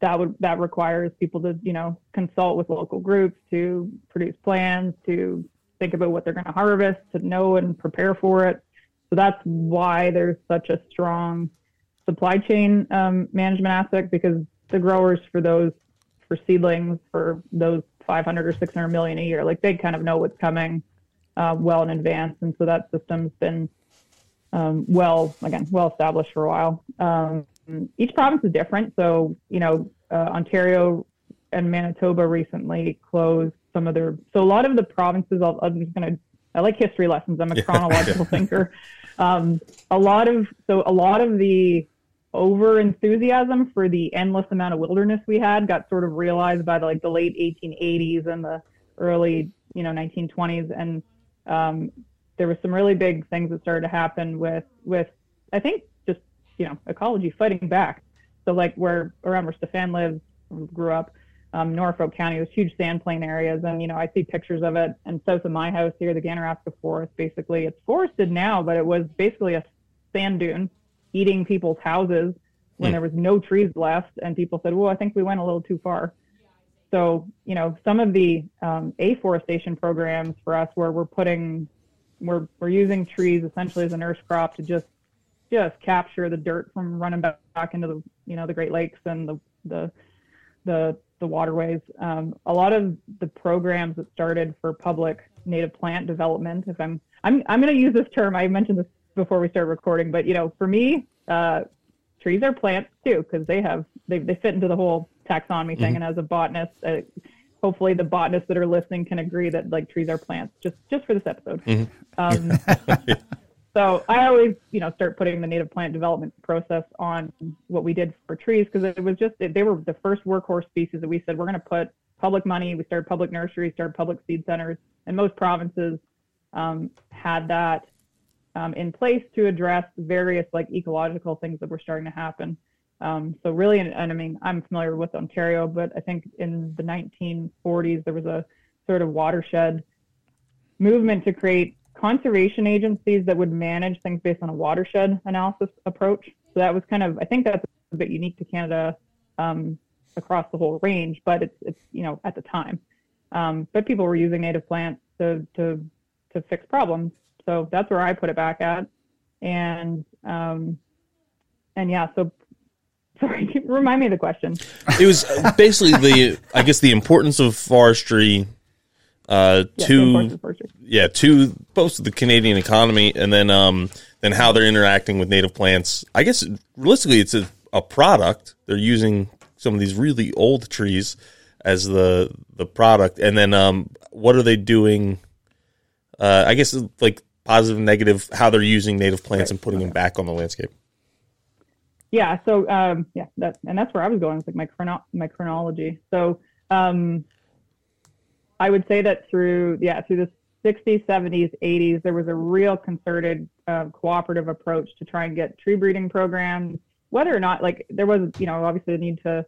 that would that requires people to you know consult with local groups to produce plans to think about what they're going to harvest to know and prepare for it. So that's why there's such a strong supply chain um, management aspect because the growers for those for seedlings for those 500 or 600 million a year like they kind of know what's coming uh, well in advance and so that system's been um, well, again, well established for a while. Um, each province is different. So, you know, uh, Ontario and Manitoba recently closed some of their, so a lot of the provinces, i am just going to, I like history lessons. I'm a chronological thinker. Um, a lot of, so a lot of the over enthusiasm for the endless amount of wilderness we had got sort of realized by the, like the late 1880s and the early, you know, 1920s. And, um, there was some really big things that started to happen with with I think just you know ecology fighting back. So like where around where Stefan lives, grew up, um, Norfolk County, was huge sandplain areas, and you know I see pictures of it. And south of my house here, the Ganaraska Forest, basically it's forested now, but it was basically a sand dune eating people's houses when mm. there was no trees left, and people said, "Well, I think we went a little too far." So, you know, some of the um, afforestation programs for us where we're putting we're we're using trees essentially as a nurse crop to just just capture the dirt from running back, back into the you know the Great Lakes and the the the, the waterways. Um, a lot of the programs that started for public native plant development. If I'm I'm I'm going to use this term. I mentioned this before we started recording, but you know, for me, uh, trees are plants too because they have they they fit into the whole taxonomy thing. Mm-hmm. And as a botanist, uh, hopefully the botanists that are listening can agree that like trees are plants just just for this episode mm-hmm. um, so i always you know start putting the native plant development process on what we did for trees because it was just they were the first workhorse species that we said we're going to put public money we started public nurseries started public seed centers and most provinces um, had that um, in place to address various like ecological things that were starting to happen. Um, so really, and, and, I mean, I'm familiar with Ontario, but I think in the 1940s there was a sort of watershed movement to create conservation agencies that would manage things based on a watershed analysis approach. So that was kind of, I think that's a bit unique to Canada um, across the whole range, but it's it's you know at the time. Um, but people were using native plants to to to fix problems. So that's where I put it back at, and um, and yeah, so Sorry, remind me of the question. It was basically the, I guess, the importance of forestry uh, yeah, to yeah to both the Canadian economy and then um then how they're interacting with native plants. I guess realistically, it's a, a product. They're using some of these really old trees as the the product, and then um what are they doing? Uh, I guess like positive, and negative, how they're using native plants right. and putting them back on the landscape yeah so um, yeah that and that's where i was going with like my chrono- my chronology so um, i would say that through yeah through the 60s 70s 80s there was a real concerted uh, cooperative approach to try and get tree breeding programs whether or not like there was you know obviously the need to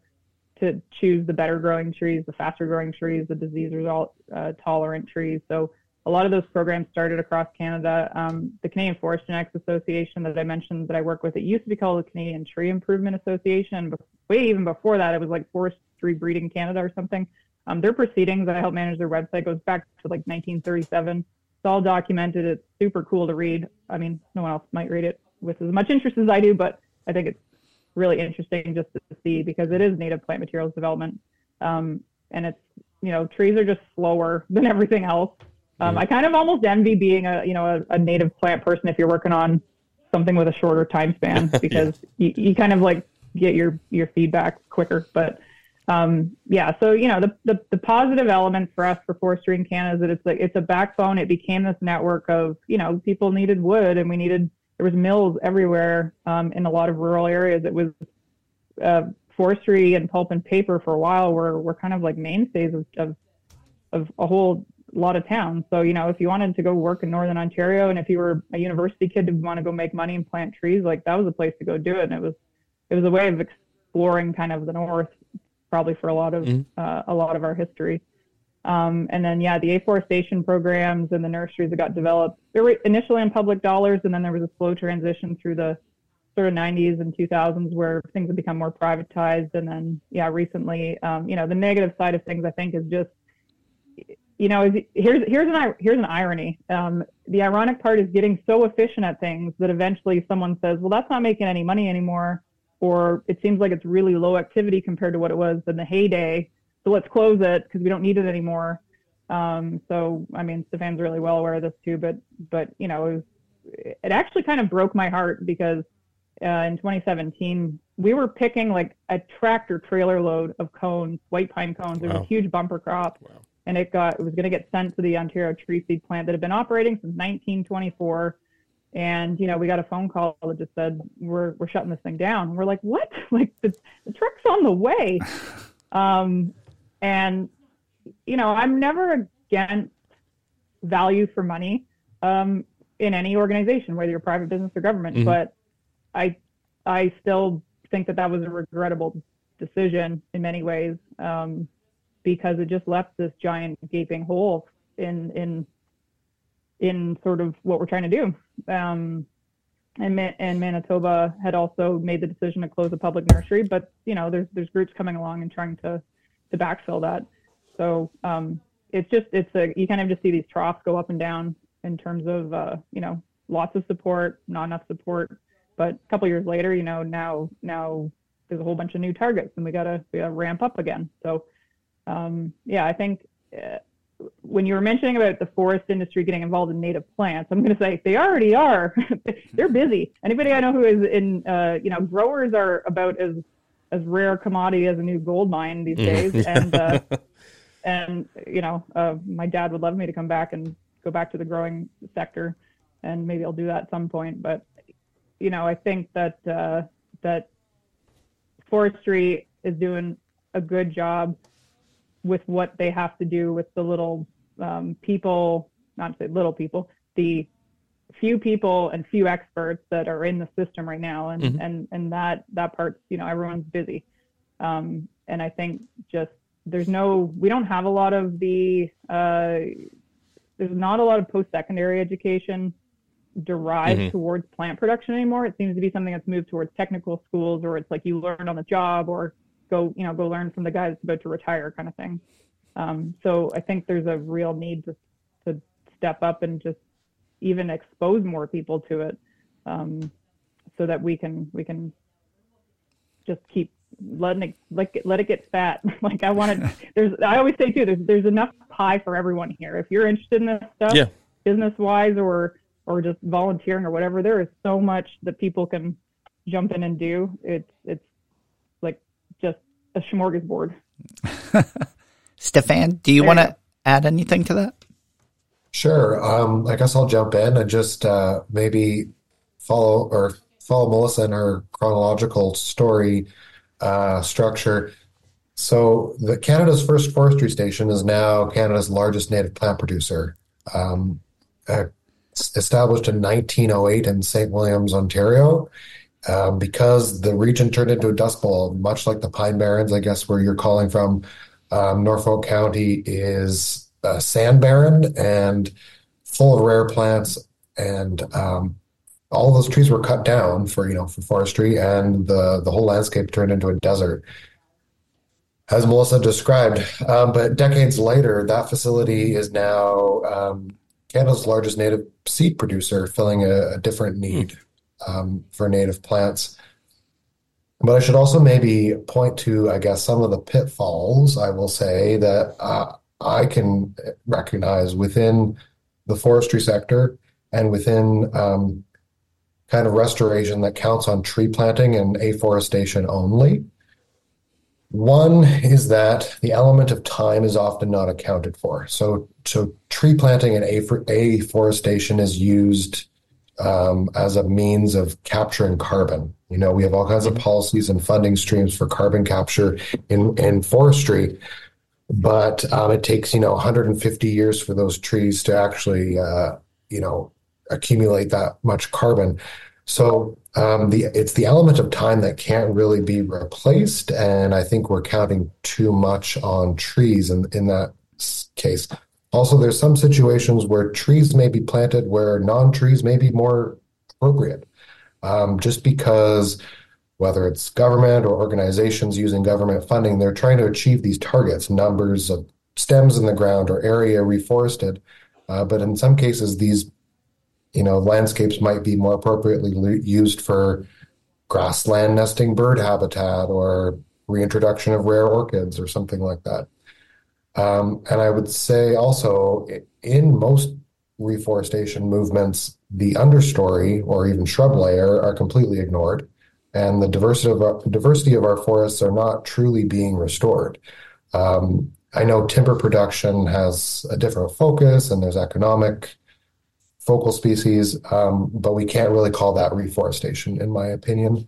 to choose the better growing trees, the faster growing trees, the disease result uh, tolerant trees. So a lot of those programs started across Canada. Um, the Canadian Forest Genetics Association that I mentioned that I work with, it used to be called the Canadian Tree Improvement Association. But way even before that, it was like Forestry Breeding Canada or something. Um, their proceedings, I help manage their website, goes back to like 1937. It's all documented. It's super cool to read. I mean, no one else might read it with as much interest as I do, but I think it's really interesting just to see because it is native plant materials development. Um, and it's, you know, trees are just slower than everything else. Um, I kind of almost envy being a you know a, a, native plant person if you're working on something with a shorter time span because yeah. you, you kind of like get your your feedback quicker. But um, yeah, so you know the, the the positive element for us for forestry in Canada is that it's like it's a backbone. It became this network of you know people needed wood and we needed there was mills everywhere um, in a lot of rural areas. It was uh, forestry and pulp and paper for a while were were kind of like mainstays of, of of a whole lot of towns. So, you know, if you wanted to go work in Northern Ontario and if you were a university kid to want to go make money and plant trees, like that was a place to go do it. And it was, it was a way of exploring kind of the North, probably for a lot of, mm-hmm. uh, a lot of our history. Um, and then, yeah, the afforestation programs and the nurseries that got developed, they were initially on public dollars. And then there was a slow transition through the sort of 90s and 2000s where things have become more privatized. And then, yeah, recently, um, you know, the negative side of things, I think, is just, you know, here's here's an here's an irony. Um, the ironic part is getting so efficient at things that eventually someone says, "Well, that's not making any money anymore," or it seems like it's really low activity compared to what it was in the heyday. So let's close it because we don't need it anymore. Um, so I mean, Stefan's really well aware of this too, but but you know, it, was, it actually kind of broke my heart because uh, in 2017 we were picking like a tractor trailer load of cones, white pine cones. There was a huge bumper crop. Wow and it got it was going to get sent to the Ontario tree seed plant that had been operating since 1924. And you know, we got a phone call that just said we're we're shutting this thing down. And we're like, what? Like the, the truck's on the way. Um, and you know, I'm never against value for money um, in any organization, whether you're private business or government. Mm-hmm. But I I still think that that was a regrettable decision in many ways. Um, because it just left this giant gaping hole in in in sort of what we're trying to do. Um, and, and Manitoba had also made the decision to close a public nursery, but you know there's there's groups coming along and trying to to backfill that. So um, it's just it's a you kind of just see these troughs go up and down in terms of uh, you know lots of support, not enough support. But a couple years later, you know now now there's a whole bunch of new targets and we gotta we gotta ramp up again. So um, yeah, I think uh, when you were mentioning about the forest industry getting involved in native plants, I'm going to say they already are. They're busy. Anybody I know who is in, uh, you know, growers are about as as rare a commodity as a new gold mine these mm-hmm. days. and uh, and you know, uh, my dad would love me to come back and go back to the growing sector, and maybe I'll do that at some point. But you know, I think that uh, that forestry is doing a good job with what they have to do with the little um, people, not to say little people, the few people and few experts that are in the system right now, and mm-hmm. and and that that part, you know, everyone's busy, um, and I think just there's no, we don't have a lot of the, uh, there's not a lot of post-secondary education derived mm-hmm. towards plant production anymore. It seems to be something that's moved towards technical schools, or it's like you learn on the job, or go you know go learn from the guy that's about to retire kind of thing. Um, so i think there's a real need to to step up and just even expose more people to it um, so that we can we can just keep letting it like let it get fat. Like i want to there's i always say too there's there's enough pie for everyone here. If you're interested in this stuff yeah. business wise or or just volunteering or whatever there is so much that people can jump in and do. It's it's a smorgasbord. Stefan, do you want to add anything to that? Sure. Um, I guess I'll jump in and just uh, maybe follow or follow Melissa in her chronological story uh, structure. So, the Canada's first forestry station is now Canada's largest native plant producer. Um, uh, established in 1908 in St. Williams, Ontario, um, because the region turned into a dust bowl, much like the Pine Barrens, I guess, where you're calling from. Um, Norfolk County is a sand barren and full of rare plants, and um, all those trees were cut down for you know for forestry, and the the whole landscape turned into a desert, as Melissa described. Um, but decades later, that facility is now um, Canada's largest native seed producer, filling a, a different need um, for native plants. But I should also maybe point to, I guess, some of the pitfalls. I will say that uh, I can recognize within the forestry sector and within um, kind of restoration that counts on tree planting and afforestation only. One is that the element of time is often not accounted for. So, so tree planting and afforestation is used um, as a means of capturing carbon. You know, we have all kinds of policies and funding streams for carbon capture in, in forestry, but um, it takes, you know, 150 years for those trees to actually, uh, you know, accumulate that much carbon. So um, the it's the element of time that can't really be replaced, and I think we're counting too much on trees in in that case. Also, there's some situations where trees may be planted where non-trees may be more appropriate, um, just because whether it's government or organizations using government funding, they're trying to achieve these targets, numbers of stems in the ground or area reforested. Uh, but in some cases, these you know, landscapes might be more appropriately used for grassland nesting bird habitat or reintroduction of rare orchids or something like that. Um, and I would say also in most reforestation movements, the understory or even shrub layer are completely ignored, and the diversity of our, diversity of our forests are not truly being restored. Um, I know timber production has a different focus, and there's economic focal species, um, but we can't really call that reforestation, in my opinion,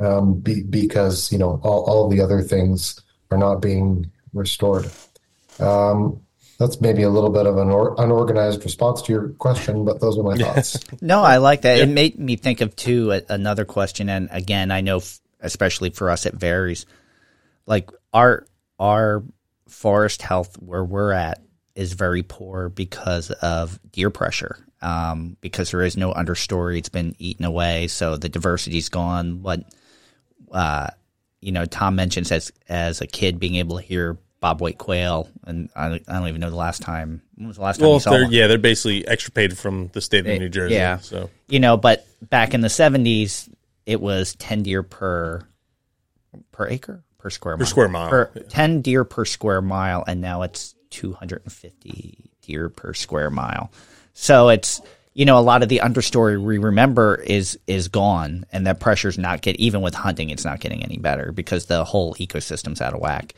um, be, because you know all, all the other things are not being restored. Um, that's maybe a little bit of an or, unorganized response to your question, but those are my thoughts. no, I like that. It made me think of too another question, and again, I know f- especially for us it varies. Like our our forest health where we're at is very poor because of deer pressure. Um, because there is no understory, it's been eaten away, so the diversity's gone. What uh, you know, Tom mentions as as a kid being able to hear bobwhite quail, and I, I don't even know the last time. When was the last time well, you saw they're, one? Yeah, they're basically extirpated from the state of New Jersey. Yeah, so you know, but back in the seventies, it was ten deer per per acre per square mile. per square mile. Per, yeah. Ten deer per square mile, and now it's 250 deer per square mile. So it's you know a lot of the understory we remember is is gone, and that pressure's not get even with hunting, it's not getting any better because the whole ecosystem's out of whack.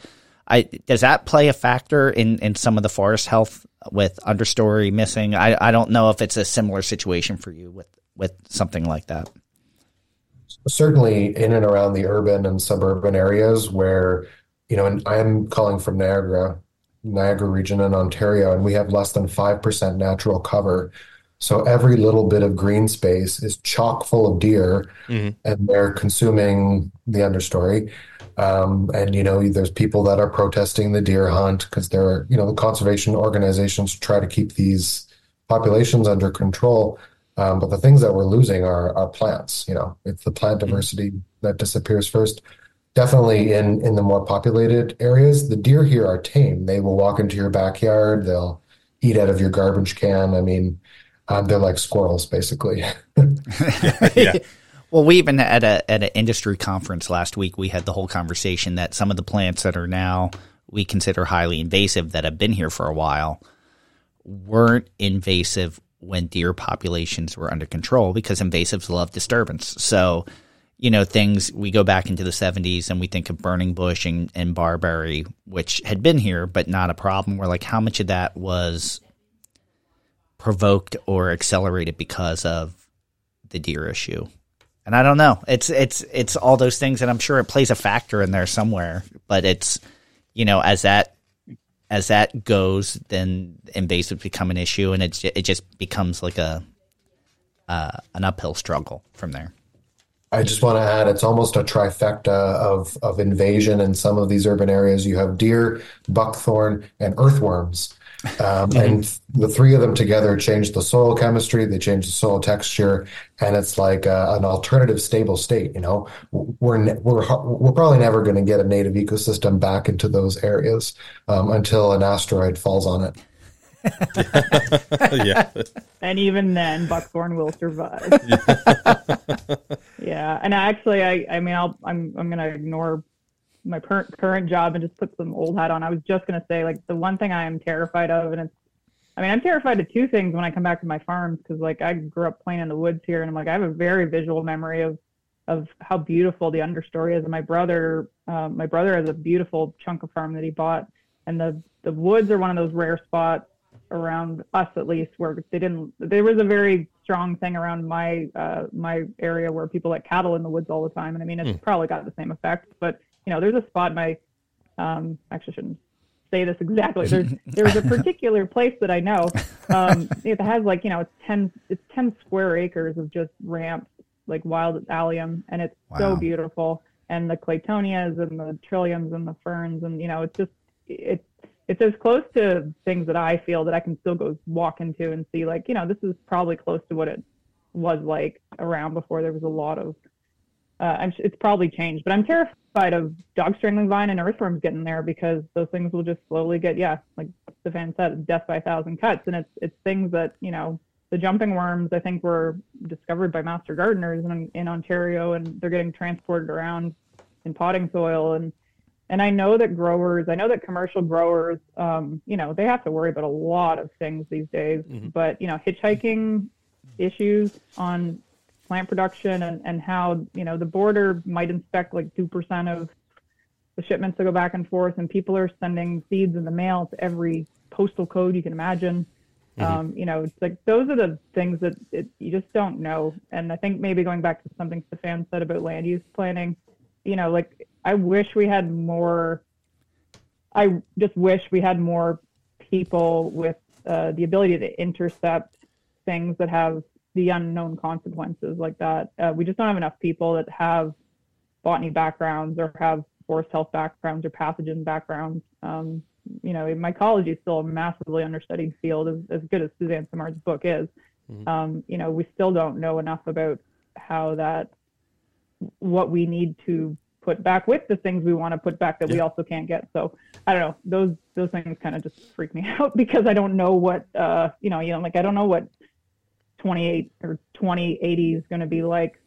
I, does that play a factor in, in some of the forest health with understory missing? I, I don't know if it's a similar situation for you with, with something like that. Certainly in and around the urban and suburban areas where, you know, and I'm calling from Niagara, Niagara region in Ontario, and we have less than 5% natural cover. So every little bit of green space is chock full of deer, mm-hmm. and they're consuming the understory. Um, and you know, there's people that are protesting the deer hunt because they're, you know, the conservation organizations try to keep these populations under control. Um, but the things that we're losing are, are plants. You know, it's the plant mm-hmm. diversity mm-hmm. that disappears first definitely in in the more populated areas the deer here are tame they will walk into your backyard they'll eat out of your garbage can i mean um, they're like squirrels basically yeah, yeah. well we even at a at an industry conference last week we had the whole conversation that some of the plants that are now we consider highly invasive that have been here for a while weren't invasive when deer populations were under control because invasives love disturbance so you know, things we go back into the 70s and we think of burning bush and, and barberry, which had been here, but not a problem. We're like, how much of that was provoked or accelerated because of the deer issue? And I don't know. It's it's it's all those things, and I'm sure it plays a factor in there somewhere. But it's you know as that as that goes, then invasives become an issue, and it it just becomes like a uh, an uphill struggle from there. I just want to add, it's almost a trifecta of of invasion in some of these urban areas. You have deer, buckthorn, and earthworms. Um, and the three of them together change the soil chemistry, they change the soil texture, and it's like uh, an alternative stable state. You know, we're ne- we're we're probably never going to get a native ecosystem back into those areas um, until an asteroid falls on it. yeah. And even then, buckthorn will survive. yeah, and actually, I I mean, I'll I'm I'm gonna ignore my per- current job and just put some old hat on. I was just gonna say like the one thing I am terrified of, and it's I mean I'm terrified of two things when I come back to my farms because like I grew up playing in the woods here, and I'm like I have a very visual memory of of how beautiful the understory is. And my brother, um, my brother has a beautiful chunk of farm that he bought, and the the woods are one of those rare spots around us at least where they didn't there was a very strong thing around my uh my area where people let cattle in the woods all the time and i mean it's mm. probably got the same effect but you know there's a spot my um actually shouldn't say this exactly there's there's a particular place that i know um it has like you know it's 10 it's 10 square acres of just ramps like wild allium and it's wow. so beautiful and the claytonias and the trilliums and the ferns and you know it's just it's it's as close to things that I feel that I can still go walk into and see like, you know, this is probably close to what it was like around before there was a lot of uh, it's probably changed, but I'm terrified of dog strangling vine and earthworms getting there because those things will just slowly get, yeah, like Stefan said, death by a thousand cuts. And it's, it's things that, you know, the jumping worms, I think were discovered by master gardeners in, in Ontario and they're getting transported around in potting soil. And and I know that growers, I know that commercial growers, um, you know, they have to worry about a lot of things these days. Mm-hmm. But you know, hitchhiking issues on plant production and, and how you know the border might inspect like two percent of the shipments that go back and forth, and people are sending seeds in the mail to every postal code you can imagine. Mm-hmm. Um, you know, it's like those are the things that it, you just don't know. And I think maybe going back to something Stefan said about land use planning, you know, like I wish we had more. I just wish we had more people with uh, the ability to intercept things that have the unknown consequences like that. Uh, we just don't have enough people that have botany backgrounds or have forest health backgrounds or pathogen backgrounds. Um, you know, mycology is still a massively understudied field, as, as good as Suzanne Simard's book is. Mm-hmm. Um, you know, we still don't know enough about how that, what we need to put back with the things we want to put back that yeah. we also can't get. So I don't know. Those those things kind of just freak me out because I don't know what uh you know, you know, like I don't know what 28 or 2080 is going to be like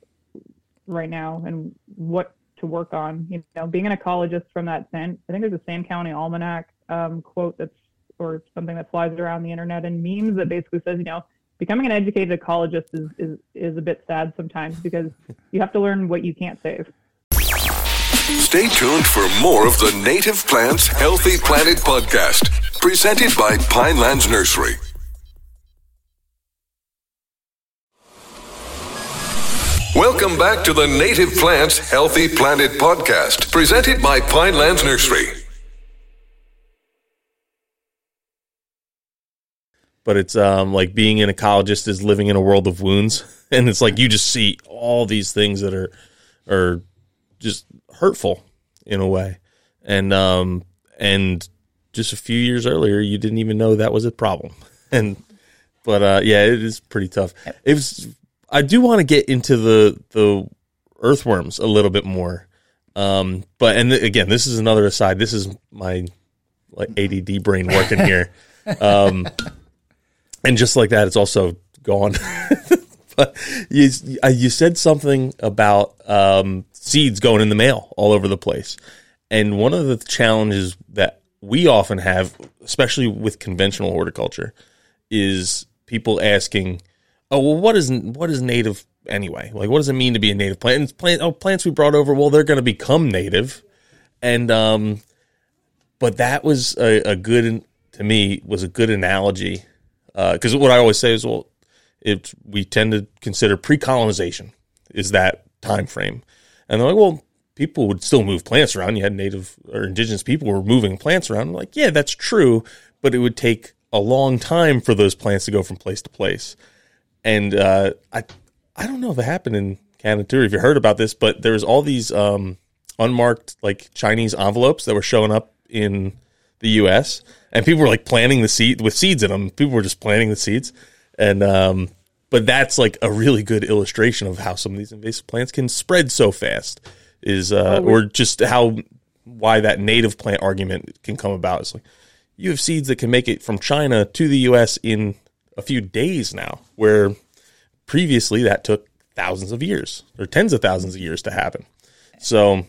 right now and what to work on. You know, being an ecologist from that San, I think there's a Sand County Almanac um, quote that's or something that flies around the internet and memes that basically says, you know, becoming an educated ecologist is, is, is a bit sad sometimes because you have to learn what you can't save. Stay tuned for more of the Native Plants Healthy Planet podcast, presented by Pinelands Nursery. Welcome back to the Native Plants Healthy Planet podcast, presented by Pinelands Nursery. But it's um, like being an ecologist is living in a world of wounds, and it's like you just see all these things that are are just hurtful in a way. And um and just a few years earlier you didn't even know that was a problem. And but uh yeah, it is pretty tough. It was I do want to get into the the earthworms a little bit more. Um but and th- again, this is another aside. This is my like ADD brain working here. Um and just like that it's also gone. but you you said something about um seeds going in the mail all over the place. And one of the challenges that we often have, especially with conventional horticulture, is people asking, "Oh, well, what is what is native anyway? Like, what does it mean to be a native plant? And plant oh, plants we brought over, well, they're going to become native." And um, but that was a, a good to me was a good analogy because uh, what I always say is, well, it we tend to consider pre-colonization is that time frame and they're like, well, people would still move plants around. You had native or indigenous people were moving plants around. I'm like, yeah, that's true, but it would take a long time for those plants to go from place to place. And uh, I, I don't know if it happened in Canada too, if you heard about this, but there was all these um, unmarked like Chinese envelopes that were showing up in the U.S. and people were like planting the seed with seeds in them. People were just planting the seeds, and um, but that's like a really good illustration of how some of these invasive plants can spread so fast. Is uh, or just how why that native plant argument can come about. It's like you have seeds that can make it from China to the U.S. in a few days now, where previously that took thousands of years or tens of thousands of years to happen. So,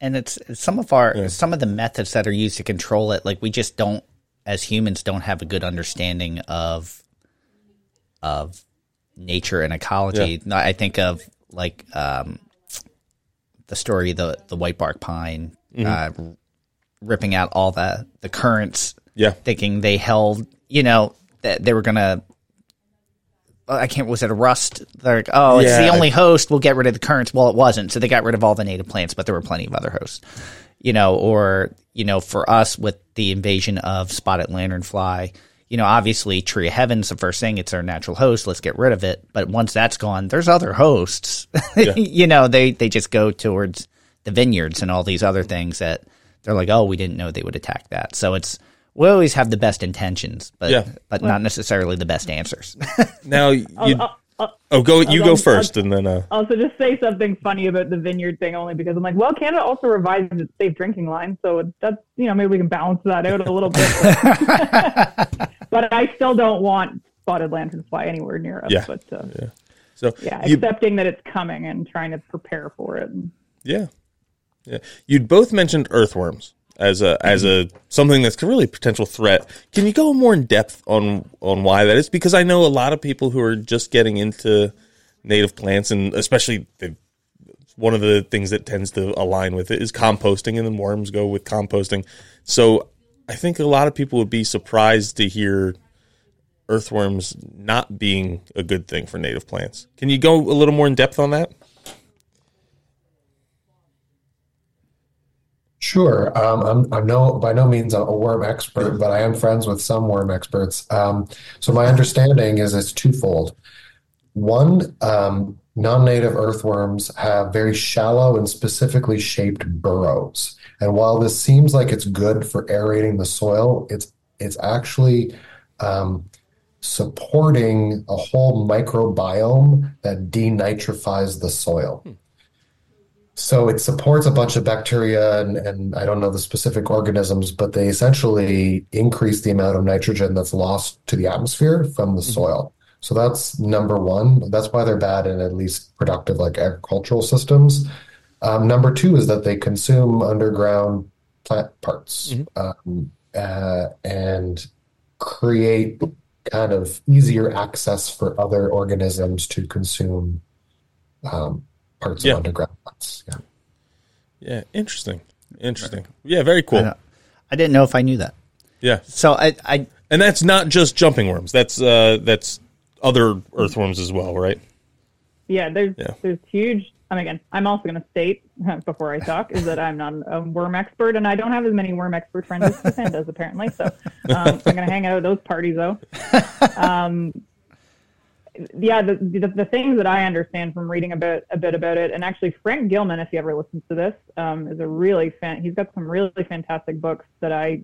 and it's some of our yeah. some of the methods that are used to control it. Like we just don't, as humans, don't have a good understanding of of nature and ecology. Yeah. I think of like um, the story the the white bark pine mm-hmm. uh, ripping out all the the currants. Yeah, thinking they held you know that they were gonna uh, I can't. Was it a rust? They're like, oh, it's the only host. We'll get rid of the currants. Well, it wasn't. So they got rid of all the native plants, but there were plenty of other hosts. You know, or you know, for us with the invasion of spotted lanternfly, you know, obviously tree of heaven's the first thing. It's our natural host. Let's get rid of it. But once that's gone, there's other hosts. Yeah. you know, they they just go towards the vineyards and all these other things that they're like, oh, we didn't know they would attack that. So it's we always have the best intentions, but yeah. but not necessarily the best answers. now you. I'll, I'll, oh, go! You go 1st and then. Uh... Also, just say something funny about the vineyard thing, only because I'm like, well, Canada also revised its safe drinking line, so that's you know maybe we can balance that out a little bit. But, but I still don't want spotted lanternfly anywhere near us. Yeah. But uh, yeah. So yeah, you, accepting that it's coming and trying to prepare for it. Yeah. Yeah. You'd both mentioned earthworms as a as a something that's really a potential threat. Can you go more in depth on on why that is? Because I know a lot of people who are just getting into native plants, and especially the, one of the things that tends to align with it is composting, and then worms go with composting. So I think a lot of people would be surprised to hear earthworms not being a good thing for native plants. Can you go a little more in depth on that? Sure. Um, I'm, I'm no by no means a, worm expert, but I am friends with some worm experts. Um, so my understanding is it's twofold. One, um, non-native earthworms have very shallow and specifically shaped burrows, and while this seems like it's good for aerating the soil, it's it's actually um, supporting a whole microbiome that denitrifies the soil. Hmm. So it supports a bunch of bacteria and, and I don't know the specific organisms, but they essentially increase the amount of nitrogen that's lost to the atmosphere from the mm-hmm. soil. So that's number one. That's why they're bad in at least productive like agricultural systems. Um, number two is that they consume underground plant parts mm-hmm. um, uh, and create kind of easier access for other organisms to consume um, parts yeah. of underground plants. Yeah. Yeah. Interesting. Interesting. Yeah. Very cool. I, I, didn't know if I knew that. Yeah. So I, I and that's not just jumping worms. That's uh that's other earthworms as well, right? Yeah. There's yeah. there's huge. I mean, again, I'm also going to state before I talk is that I'm not a worm expert, and I don't have as many worm expert friends as Stefan does apparently. So um, I'm going to hang out at those parties though. Um, yeah, the, the, the things that I understand from reading a bit a bit about it, and actually Frank Gilliam, if you ever listens to this, um, is a really fan. He's got some really fantastic books that I,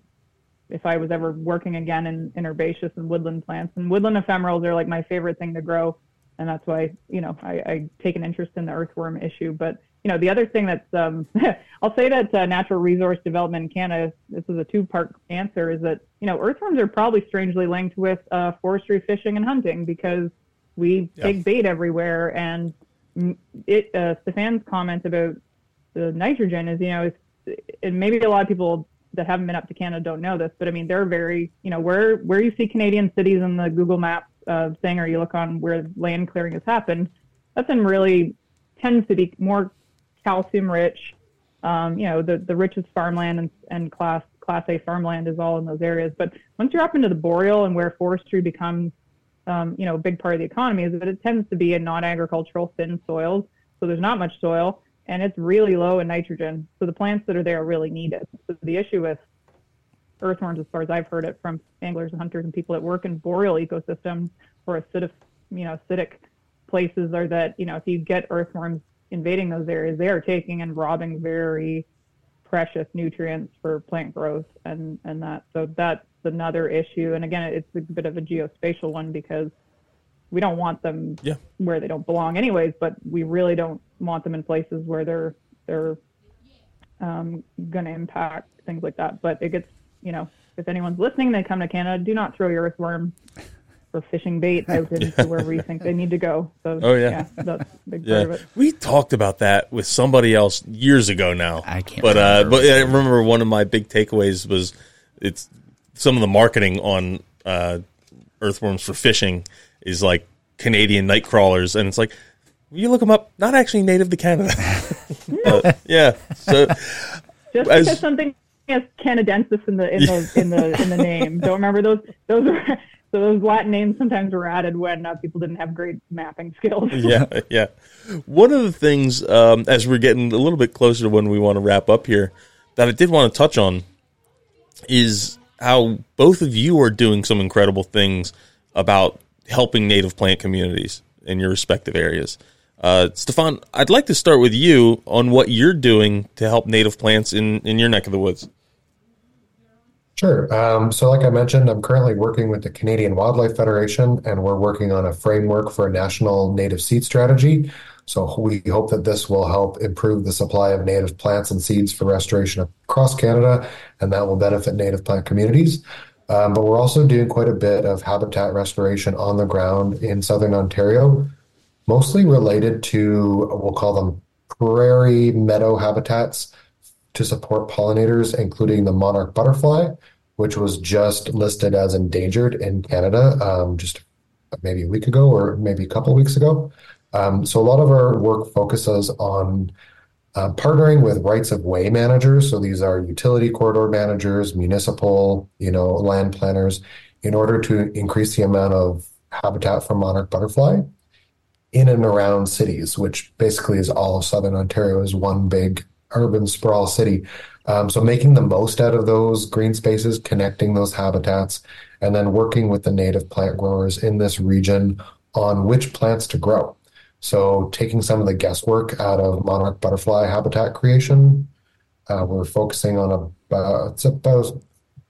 if I was ever working again in, in herbaceous and woodland plants, and woodland ephemerals are like my favorite thing to grow, and that's why you know I, I take an interest in the earthworm issue. But you know the other thing that's um, I'll say that uh, natural resource development in Canada. This is a two part answer. Is that you know earthworms are probably strangely linked with uh, forestry, fishing, and hunting because we yeah. take bait everywhere, and it. Uh, Stefan's comment about the nitrogen is, you know, and maybe a lot of people that haven't been up to Canada don't know this, but I mean, they're very, you know, where where you see Canadian cities in the Google Maps uh, thing, or you look on where land clearing has happened, that's in really tends to be more calcium rich. Um, you know, the the richest farmland and, and class class A farmland is all in those areas. But once you're up into the boreal and where forestry becomes um, you know, a big part of the economy is that it tends to be in non-agricultural thin soils. So there's not much soil and it's really low in nitrogen. So the plants that are there really need it. So the issue with earthworms, as far as I've heard it from anglers and hunters and people that work in boreal ecosystems or acidic, you know, acidic places are that, you know, if you get earthworms invading those areas, they are taking and robbing very precious nutrients for plant growth and and that so that's another issue and again it's a bit of a geospatial one because we don't want them Yeah. where they don't belong anyways but we really don't want them in places where they're they're um, going to impact things like that but it gets you know if anyone's listening they come to canada do not throw your earthworm or fishing bait out into wherever you think they need to go so Oh, yeah. that's a big part of it we talked about that with somebody else years ago now. I can't But uh, remember. but I remember one of my big takeaways was it's some of the marketing on uh, earthworms for fishing is like Canadian night crawlers, and it's like you look them up, not actually native to Canada. But, yeah, so just As- because something has canadensis in the in the in the in the name. Don't remember those those were so those Latin names sometimes were added when uh, people didn't have great mapping skills. yeah, yeah. One of the things, um, as we're getting a little bit closer to when we want to wrap up here, that I did want to touch on is how both of you are doing some incredible things about helping native plant communities in your respective areas. Uh, Stefan, I'd like to start with you on what you're doing to help native plants in, in your neck of the woods. Sure. Um, so, like I mentioned, I'm currently working with the Canadian Wildlife Federation, and we're working on a framework for a national native seed strategy. So, we hope that this will help improve the supply of native plants and seeds for restoration across Canada, and that will benefit native plant communities. Um, but we're also doing quite a bit of habitat restoration on the ground in southern Ontario, mostly related to, we'll call them prairie meadow habitats to support pollinators, including the monarch butterfly, which was just listed as endangered in Canada um, just maybe a week ago or maybe a couple weeks ago. Um, so a lot of our work focuses on uh, partnering with rights of way managers. So these are utility corridor managers, municipal, you know, land planners, in order to increase the amount of habitat for monarch butterfly in and around cities, which basically is all of southern Ontario is one big urban sprawl city. Um, so making the most out of those green spaces, connecting those habitats, and then working with the native plant growers in this region on which plants to grow. So taking some of the guesswork out of monarch butterfly habitat creation, uh, we're focusing on about it's about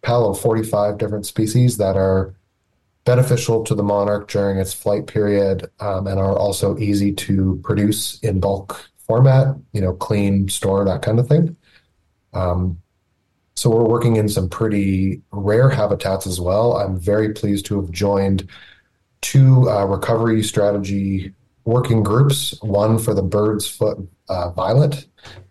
palo 45 different species that are beneficial to the monarch during its flight period um, and are also easy to produce in bulk format, you know, clean, store, that kind of thing. Um, so we're working in some pretty rare habitats as well. I'm very pleased to have joined two uh, recovery strategy working groups, one for the bird's foot uh, violet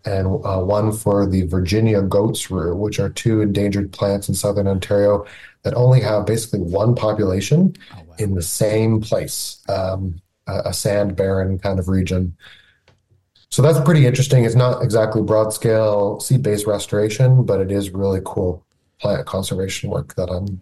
and uh, one for the Virginia goat's rue, which are two endangered plants in southern Ontario that only have basically one population in the same place, um, a, a sand barren kind of region. So that's pretty interesting. It's not exactly broad scale seed based restoration, but it is really cool plant conservation work that I'm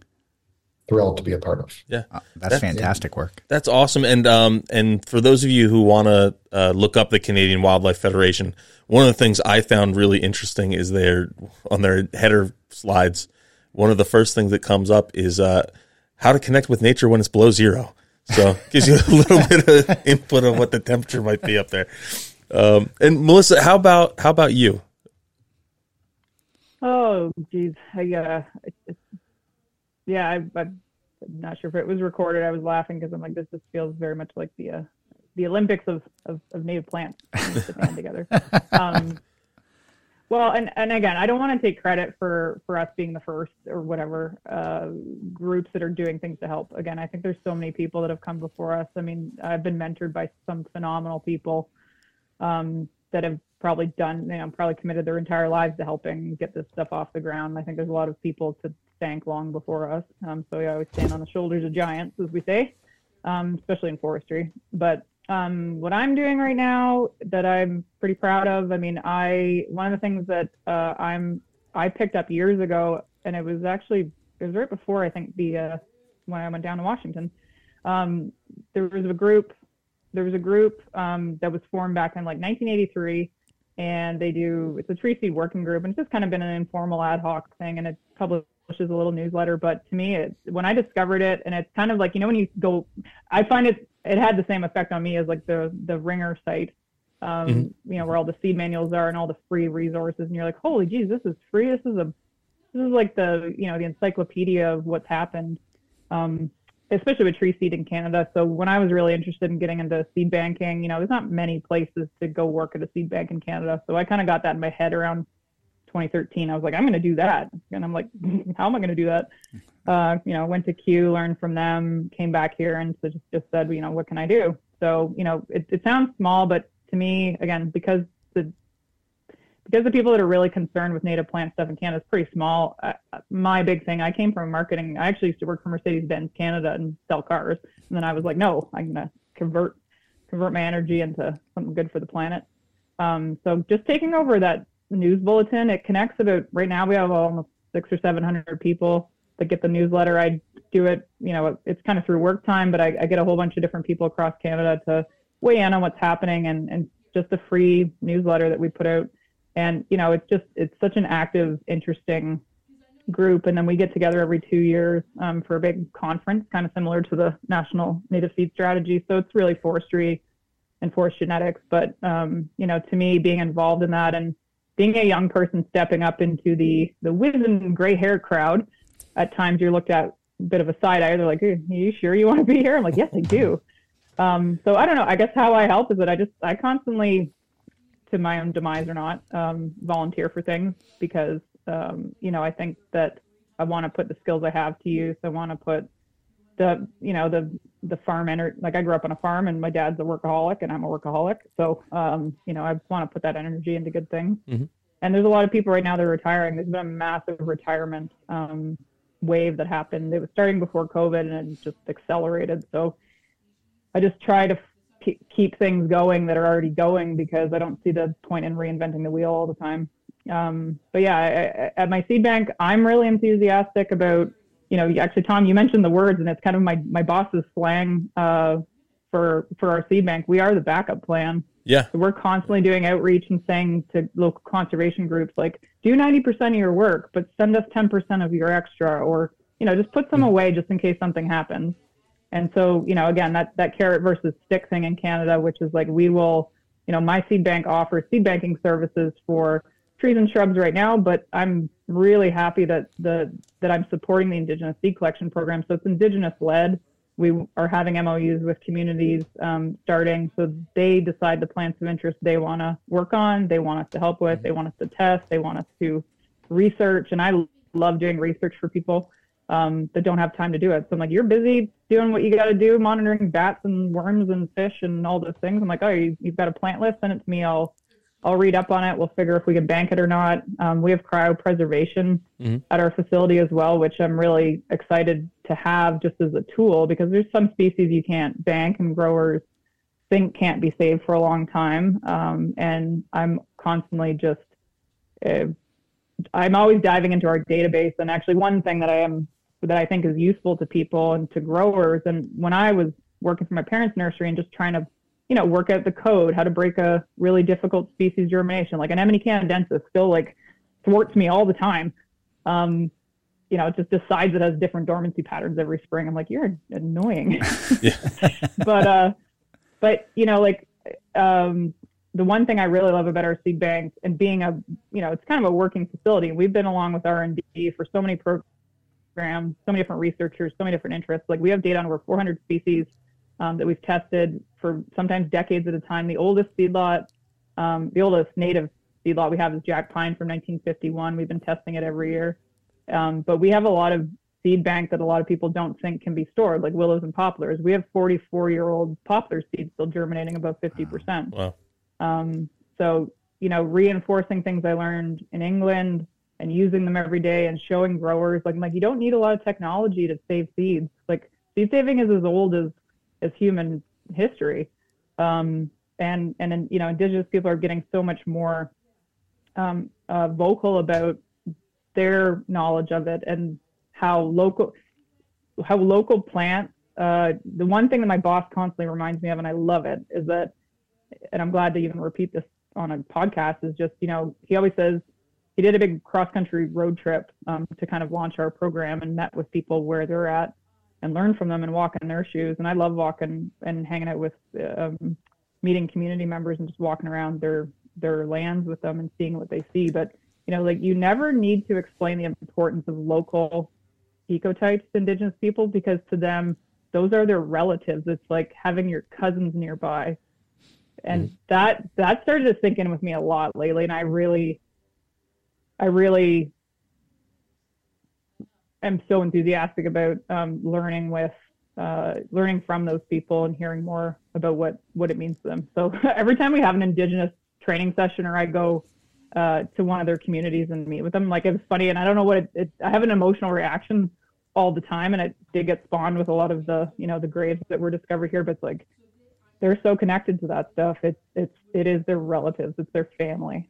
thrilled to be a part of. Yeah, That's fantastic work. That's awesome. And um, and for those of you who want to uh, look up the Canadian Wildlife Federation, one of the things I found really interesting is their on their header slides. One of the first things that comes up is uh, how to connect with nature when it's below zero. So gives you a little bit of input on what the temperature might be up there. Um, and Melissa, how about how about you? Oh, geez. I, uh, it, it, yeah, I, I'm not sure if it was recorded. I was laughing because I'm like, this just feels very much like the uh, the Olympics of, of, of native plants to together. Um, well, and, and again, I don't want to take credit for, for us being the first or whatever uh, groups that are doing things to help. Again, I think there's so many people that have come before us. I mean, I've been mentored by some phenomenal people um, that have probably done, you know, probably committed their entire lives to helping get this stuff off the ground. I think there's a lot of people to thank long before us. Um, so we always stand on the shoulders of giants, as we say, um, especially in forestry. But um, what I'm doing right now that I'm pretty proud of, I mean, I one of the things that uh, I'm I picked up years ago, and it was actually it was right before I think the uh, when I went down to Washington. Um, there was a group there was a group um, that was formed back in like 1983 and they do it's a tree seed working group and it's just kind of been an informal ad hoc thing and it publishes a little newsletter but to me it, when i discovered it and it's kind of like you know when you go i find it it had the same effect on me as like the the ringer site um, mm-hmm. you know, where all the seed manuals are and all the free resources. And you're like, holy geez, this is free. This is a, this is like the, you know, the encyclopedia of what's happened, um, especially with tree seed in Canada. So when I was really interested in getting into seed banking, you know, there's not many places to go work at a seed bank in Canada. So I kind of got that in my head around 2013. I was like, I'm going to do that. And I'm like, how am I going to do that? Uh, you know, went to Kew, learned from them, came back here and so just, just said, you know, what can I do? So, you know, it, it sounds small, but to me, again, because the because the people that are really concerned with native plant stuff in Canada is pretty small. Uh, my big thing, I came from marketing. I actually used to work for Mercedes Benz Canada and sell cars, and then I was like, no, I'm gonna convert convert my energy into something good for the planet. Um, so just taking over that news bulletin, it connects about right now we have almost six or seven hundred people that get the newsletter. I do it, you know, it's kind of through work time, but I, I get a whole bunch of different people across Canada to weigh in on what's happening and, and just a free newsletter that we put out. And, you know, it's just, it's such an active, interesting group. And then we get together every two years um, for a big conference, kind of similar to the National Native Seed Strategy. So it's really forestry and forest genetics. But, um, you know, to me, being involved in that and being a young person stepping up into the, the wizened gray hair crowd, at times you're looked at a bit of a side eye. They're like, are you sure you want to be here? I'm like, yes, I do. Um, so I don't know. I guess how I help is that I just I constantly, to my own demise or not, um, volunteer for things because um, you know I think that I want to put the skills I have to use. I want to put the you know the the farm energy. Like I grew up on a farm, and my dad's a workaholic, and I'm a workaholic. So um, you know I just want to put that energy into good things. Mm-hmm. And there's a lot of people right now that are retiring. There's been a massive retirement um, wave that happened. It was starting before COVID, and it just accelerated. So I just try to f- keep things going that are already going because I don't see the point in reinventing the wheel all the time. Um, but yeah, I, I, at my seed bank, I'm really enthusiastic about, you know, actually, Tom, you mentioned the words, and it's kind of my my boss's slang uh, for for our seed bank. We are the backup plan. Yeah. So we're constantly doing outreach and saying to local conservation groups, like, do 90% of your work, but send us 10% of your extra, or you know, just put some mm-hmm. away just in case something happens. And so, you know, again, that, that carrot versus stick thing in Canada, which is like we will, you know, my seed bank offers seed banking services for trees and shrubs right now, but I'm really happy that the that I'm supporting the Indigenous seed collection program. So it's Indigenous led. We are having MOUs with communities um, starting, so they decide the plants of interest they want to work on, they want us to help with, they want us to test, they want us to research, and I love doing research for people um, that don't have time to do it. So I'm like, you're busy doing what you got to do, monitoring bats and worms and fish and all those things. I'm like, oh, you, have got a plant list, send it to me. I'll I'll read up on it. We'll figure if we can bank it or not. Um, we have cryopreservation mm-hmm. at our facility as well, which I'm really excited to have just as a tool because there's some species you can't bank and growers think can't be saved for a long time. Um, and I'm constantly just, uh, I'm always diving into our database. And actually, one thing that I am that I think is useful to people and to growers. And when I was working for my parents' nursery and just trying to, you know, work out the code, how to break a really difficult species germination, like anemone canadensis still like thwarts me all the time. Um, you know, it just decides it has different dormancy patterns every spring. I'm like, you're annoying. but, uh, but, you know, like, um, the one thing I really love about our seed bank and being a, you know, it's kind of a working facility. We've been along with R&D for so many programs so many different researchers, so many different interests. Like we have data on over 400 species um, that we've tested for sometimes decades at a time. The oldest seedlot, um, the oldest native seedlot we have is Jack Pine from 1951. We've been testing it every year. Um, but we have a lot of seed bank that a lot of people don't think can be stored, like willows and poplars. We have 44 year old poplar seeds still germinating above 50%. Wow. Um, so, you know, reinforcing things I learned in England, and using them every day and showing growers like like you don't need a lot of technology to save seeds. Like seed saving is as old as as human history. Um, and and you know indigenous people are getting so much more um, uh, vocal about their knowledge of it and how local how local plants uh, the one thing that my boss constantly reminds me of and i love it is that and i'm glad to even repeat this on a podcast is just you know he always says he did a big cross country road trip um, to kind of launch our program and met with people where they're at and learn from them and walk in their shoes. And I love walking and hanging out with um, meeting community members and just walking around their their lands with them and seeing what they see. But you know, like you never need to explain the importance of local ecotypes to indigenous people because to them those are their relatives. It's like having your cousins nearby. And mm. that that started to sink in with me a lot lately and I really I really am so enthusiastic about um, learning with uh, learning from those people and hearing more about what what it means to them. So every time we have an indigenous training session or I go uh, to one of their communities and meet with them, like it's funny and I don't know what it, it, I have an emotional reaction all the time and it did get spawned with a lot of the you know the graves that were discovered here, but it's like they're so connected to that stuff. It's it's it is their relatives, it's their family.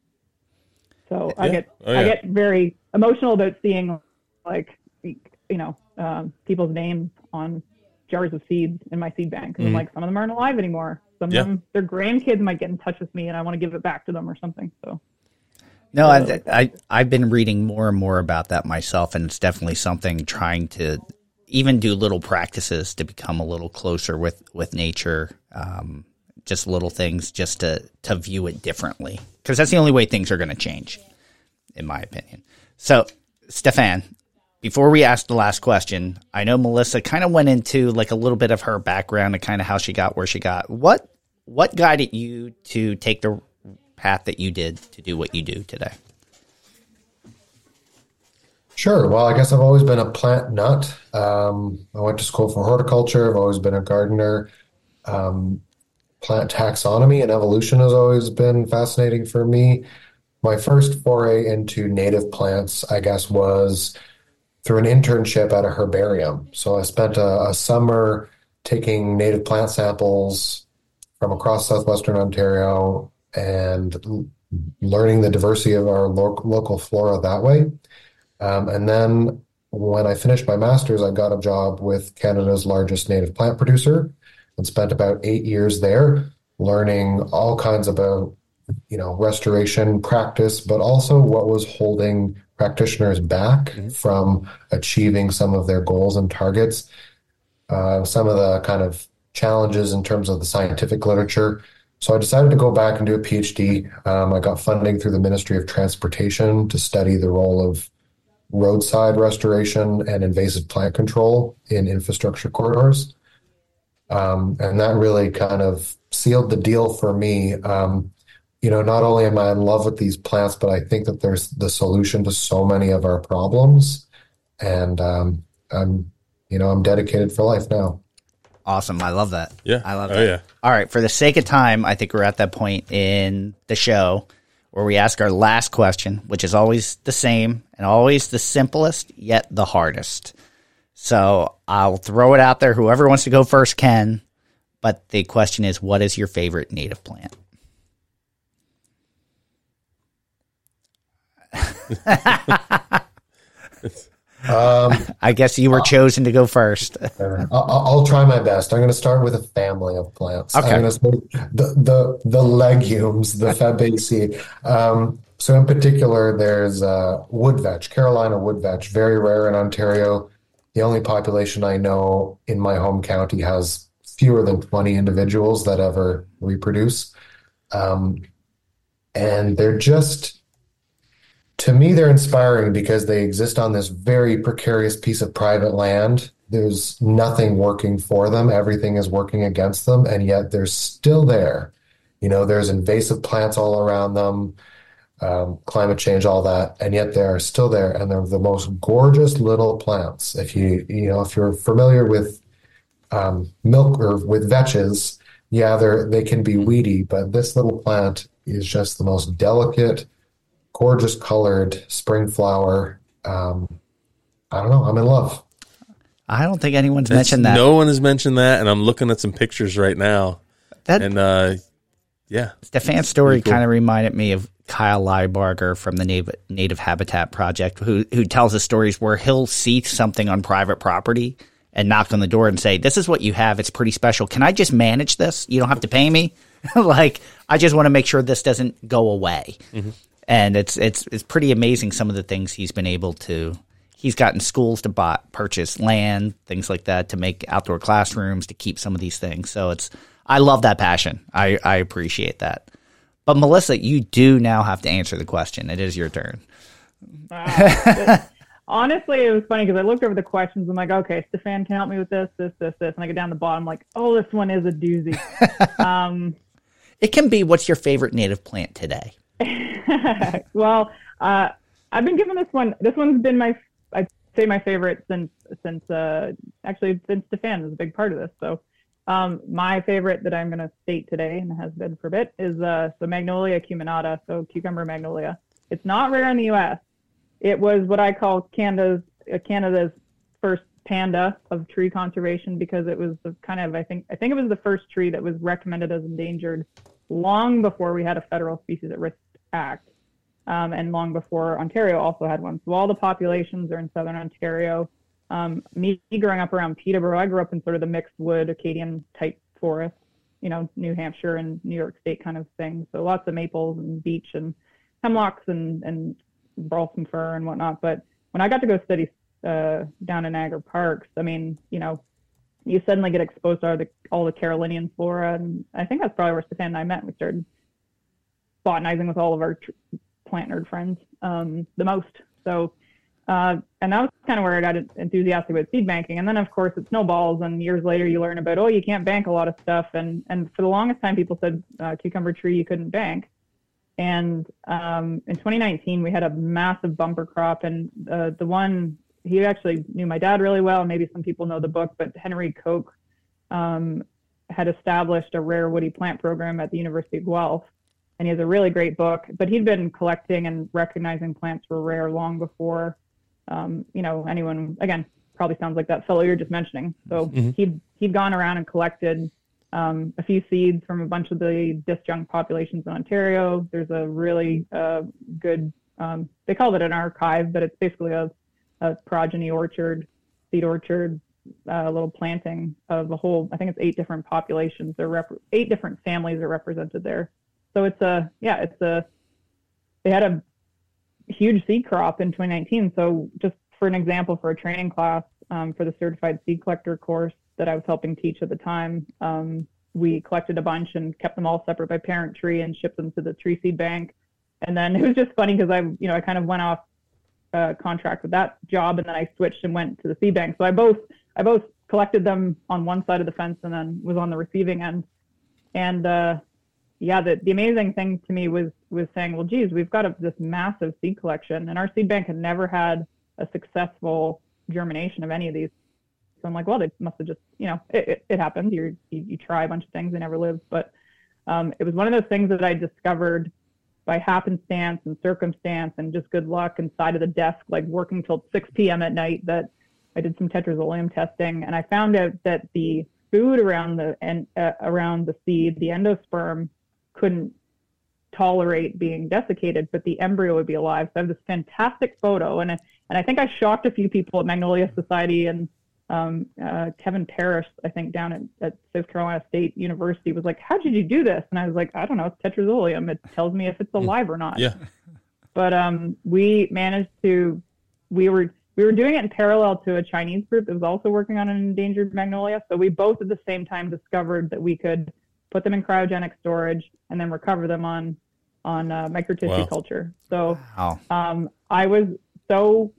So yeah. I get oh, yeah. I get very emotional about seeing like you know um, people's names on jars of seeds in my seed bank. Mm-hmm. like some of them aren't alive anymore. Some yeah. of them their grandkids might get in touch with me and I want to give it back to them or something. So no, I, I I've been reading more and more about that myself, and it's definitely something trying to even do little practices to become a little closer with with nature. Um, just little things, just to to view it differently, because that's the only way things are going to change, in my opinion. So, Stefan, before we ask the last question, I know Melissa kind of went into like a little bit of her background and kind of how she got where she got. What what guided you to take the path that you did to do what you do today? Sure. Well, I guess I've always been a plant nut. Um, I went to school for horticulture. I've always been a gardener. Um, plant taxonomy and evolution has always been fascinating for me. My first foray into native plants, I guess, was through an internship at a herbarium. So I spent a, a summer taking native plant samples from across southwestern Ontario and learning the diversity of our lo- local flora that way. Um, and then when I finished my master's, I got a job with Canada's largest native plant producer and spent about eight years there learning all kinds about you know restoration practice but also what was holding practitioners back mm-hmm. from achieving some of their goals and targets uh, some of the kind of challenges in terms of the scientific literature so I decided to go back and do a PhD. Um, I got funding through the Ministry of Transportation to study the role of roadside restoration and invasive plant control in infrastructure corridors. Um, and that really kind of sealed the deal for me. Um, you know, not only am I in love with these plants, but I think that there's the solution to so many of our problems. And um, I'm, you know, I'm dedicated for life now. Awesome. I love that. Yeah. I love oh, that. Yeah. All right. For the sake of time, I think we're at that point in the show where we ask our last question, which is always the same and always the simplest, yet the hardest. So I'll throw it out there. Whoever wants to go first can. But the question is, what is your favorite native plant? Um, I guess you were chosen to go first. I'll, I'll, try my best. I'm going to start with a family of plants. Okay. I'm going to say the, the, the legumes, the fabaceae. Um, so in particular, there's uh, wood vetch, Carolina wood vetch, very rare in Ontario. The only population I know in my home county has fewer than 20 individuals that ever reproduce. Um, and they're just to me, they're inspiring because they exist on this very precarious piece of private land. There's nothing working for them, everything is working against them, and yet they're still there. You know, there's invasive plants all around them, um, climate change, all that, and yet they're still there, and they're the most gorgeous little plants. If you, you know, if you're familiar with um, milk or with vetches, yeah, they're they can be weedy, but this little plant is just the most delicate gorgeous colored spring flower. Um, I don't know. I'm in love. I don't think anyone's mentioned that. No one has mentioned that, and I'm looking at some pictures right now. That and uh, yeah, Stefan's story cool. kind of reminded me of Kyle Lybarger from the Native, Native Habitat Project, who who tells the stories where he'll see something on private property and knock on the door and say, "This is what you have. It's pretty special. Can I just manage this? You don't have to pay me. like I just want to make sure this doesn't go away." Mm-hmm and it's it's it's pretty amazing some of the things he's been able to. He's gotten schools to buy, purchase land, things like that, to make outdoor classrooms, to keep some of these things. So it's I love that passion. I, I appreciate that. But Melissa, you do now have to answer the question. It is your turn. Honestly, it was funny because I looked over the questions. I'm like, okay, Stefan can help me with this, this, this, this, and I get down the bottom, like, oh, this one is a doozy. um, it can be. What's your favorite native plant today? well, uh, I've been given this one. This one's been my, I'd say my favorite since since uh, actually since Stefan is a big part of this. So, um, my favorite that I'm going to state today and has been for a bit is uh, the Magnolia acuminata, so cucumber magnolia. It's not rare in the U.S. It was what I call Canada's uh, Canada's first panda of tree conservation because it was the kind of I think I think it was the first tree that was recommended as endangered long before we had a federal species at risk act, um, and long before Ontario also had one. So all the populations are in southern Ontario. Um, me growing up around Peterborough, I grew up in sort of the mixed wood Acadian type forest, you know, New Hampshire and New York State kind of thing. So lots of maples and beech and hemlocks and and balsam fir and whatnot. But when I got to go study uh, down in Niagara Parks, I mean, you know, you suddenly get exposed to all the, all the Carolinian flora, and I think that's probably where Stefan and I met. We started botanizing with all of our tr- plant nerd friends um, the most. So, uh, and that was kind of where I got enthusiastic about seed banking. And then, of course, it snowballs, and years later, you learn about oh, you can't bank a lot of stuff. And and for the longest time, people said uh, cucumber tree you couldn't bank. And um, in 2019, we had a massive bumper crop, and uh, the one he actually knew my dad really well. Maybe some people know the book, but Henry Kock um, had established a rare woody plant program at the University of Guelph, and he has a really great book. But he'd been collecting and recognizing plants were rare long before, um, you know, anyone. Again, probably sounds like that fellow you're just mentioning. So mm-hmm. he'd he'd gone around and collected um, a few seeds from a bunch of the disjunct populations in Ontario. There's a really uh, good, um, they call it an archive, but it's basically a, a progeny orchard, seed orchard, uh, little planting of a whole, I think it's eight different populations. There are rep- eight different families are represented there. So it's a, yeah, it's a, they had a huge seed crop in 2019. So just for an example, for a training class um, for the certified seed collector course, that I was helping teach at the time, um, we collected a bunch and kept them all separate by parent tree and shipped them to the tree seed bank. And then it was just funny because I, you know, I kind of went off uh, contract with that job and then I switched and went to the seed bank. So I both, I both collected them on one side of the fence and then was on the receiving end. And uh, yeah, the, the amazing thing to me was was saying, well, geez, we've got a, this massive seed collection, and our seed bank had never had a successful germination of any of these so I'm like, well, they must have just, you know, it, it, it happens. you you, try a bunch of things, they never live. But um, it was one of those things that I discovered by happenstance and circumstance and just good luck inside of the desk, like working till 6 p.m. at night. That I did some tetrazolium testing, and I found out that the food around the and uh, around the seed, the endosperm, couldn't tolerate being desiccated, but the embryo would be alive. So I have this fantastic photo, and and I think I shocked a few people at Magnolia Society and um, uh, Kevin Parris, I think, down at, at, South Carolina State University, was like, "How did you do this?" And I was like, "I don't know. It's tetrazolium. It tells me if it's hmm. alive or not." Yeah. But um, we managed to. We were we were doing it in parallel to a Chinese group that was also working on an endangered magnolia. So we both at the same time discovered that we could put them in cryogenic storage and then recover them on on uh, microtissue wow. culture. So wow. um, I was so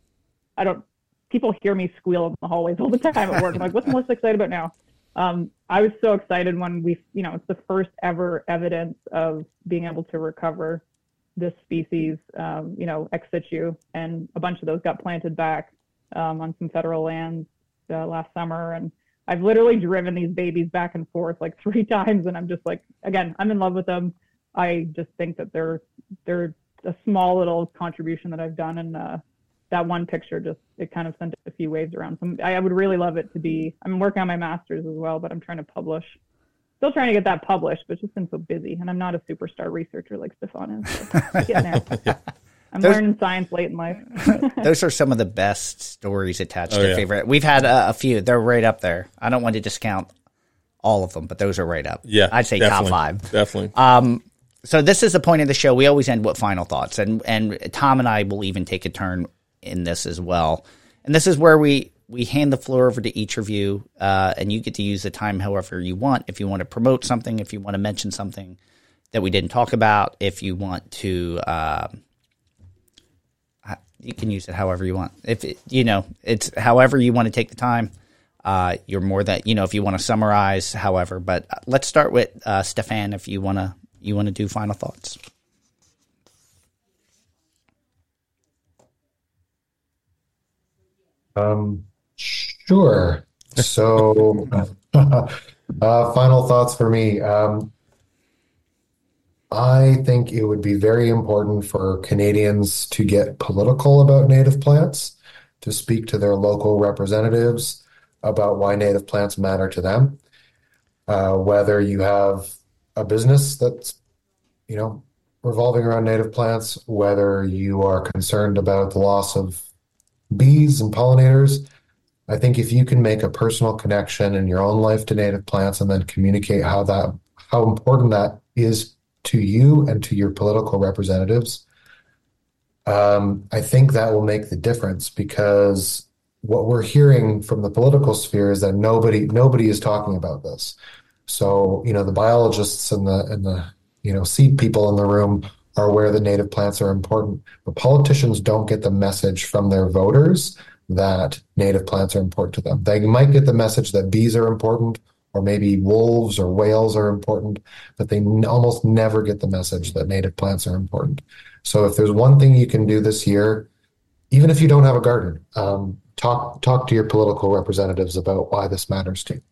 I don't people hear me squeal in the hallways all the time at work. I'm like, what's most excited about now? Um, I was so excited when we, you know, it's the first ever evidence of being able to recover this species, um, you know, ex situ, and a bunch of those got planted back um, on some federal lands uh, last summer. And I've literally driven these babies back and forth like three times, and I'm just like, again, I'm in love with them. I just think that they're they're a small little contribution that I've done, and uh, that one picture just it kind of sent a few waves around. So I, I would really love it to be. I'm working on my master's as well, but I'm trying to publish. Still trying to get that published, but just been so busy, and I'm not a superstar researcher like Stefan is. So getting there. I'm those, learning science late in life. those are some of the best stories attached oh, to yeah. favorite. We've had a, a, few. They're right up there. I don't want to discount all of them, but those are right up. Yeah, I'd say top five. Definitely. Um, so this is the point of the show. We always end with final thoughts, and and Tom and I will even take a turn in this as well. And this is where we we hand the floor over to each of you, uh, and you get to use the time however you want. If you want to promote something, if you want to mention something that we didn't talk about, if you want to, um, uh, you can use it however you want. If it, you know, it's however you want to take the time. Uh, you're more that you know if you want to summarize, however. But uh, let's start with uh, Stefan. If you want to, you want to do final thoughts. Um, sure. So, uh, final thoughts for me. Um, I think it would be very important for Canadians to get political about native plants, to speak to their local representatives about why native plants matter to them. Uh, whether you have a business that's, you know, revolving around native plants, whether you are concerned about the loss of bees and pollinators. I think if you can make a personal connection in your own life to native plants and then communicate how that how important that is to you and to your political representatives, um, I think that will make the difference because what we're hearing from the political sphere is that nobody nobody is talking about this. So you know the biologists and the and the you know seed people in the room are aware that native plants are important, but politicians don't get the message from their voters that native plants are important to them. They might get the message that bees are important, or maybe wolves or whales are important, but they n- almost never get the message that native plants are important. So if there's one thing you can do this year, even if you don't have a garden, um, talk talk to your political representatives about why this matters to you.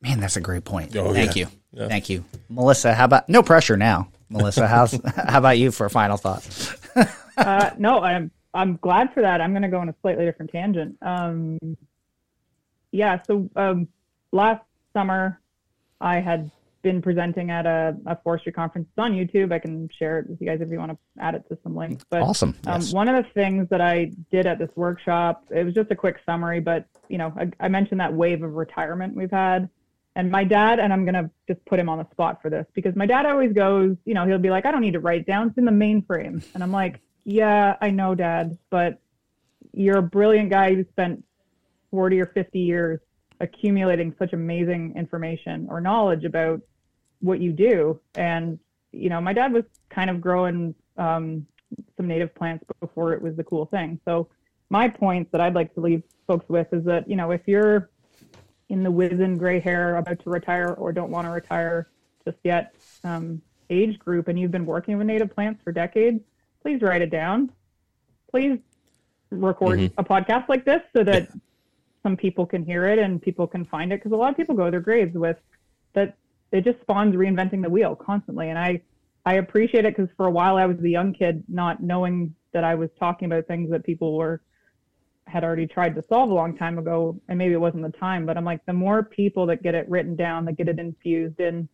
Man, that's a great point. Oh, Thank yeah. you. Thank you. Melissa, how about no pressure now? Melissa, how's how about you for a final thought? uh, no, I'm I'm glad for that. I'm going to go on a slightly different tangent. Um, yeah, so um, last summer I had been presenting at a, a forestry conference it's on YouTube. I can share it with you guys if you want to add it to some links. But Awesome. um, Yes. one of the things that I did at this workshop, it was just a quick summary, but you know, I, I mentioned that wave of retirement we've had. And my dad, and I'm gonna just put him on the spot for this because my dad always goes, you know, he'll be like, I don't need to write down, it's in the mainframe. And I'm like, Yeah, I know, Dad, but you're a brilliant guy who spent 40 or 50 years accumulating such amazing information or knowledge about what you do. And, you know, my dad was kind of growing um, some native plants before it was the cool thing. So, my points that I'd like to leave folks with is that, you know, if you're in the wizened gray hair about to retire or don't want to retire just yet um, age group and you've been working with native plants for decades, please write it down. Please record a podcast like this so that some people can hear it and people can find it because a lot of people go to their graves with that it just spawns reinventing the wheel constantly. And i i appreciate it because for a while i was the young kid not knowing that i was talking about things that people were had already tried to solve a long time ago and maybe it wasn't the time but i'm like the more people that get it written down that get it infused in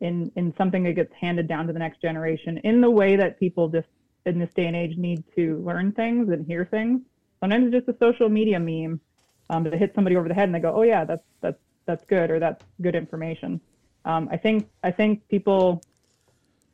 in in something that gets handed down to the next generation in the way that people just in this day and age need to learn things and hear things. Sometimes it's just a social media meme um, to hit somebody over the head and they go, oh yeah, that's that's that's good or that's good information. Um, I think I think people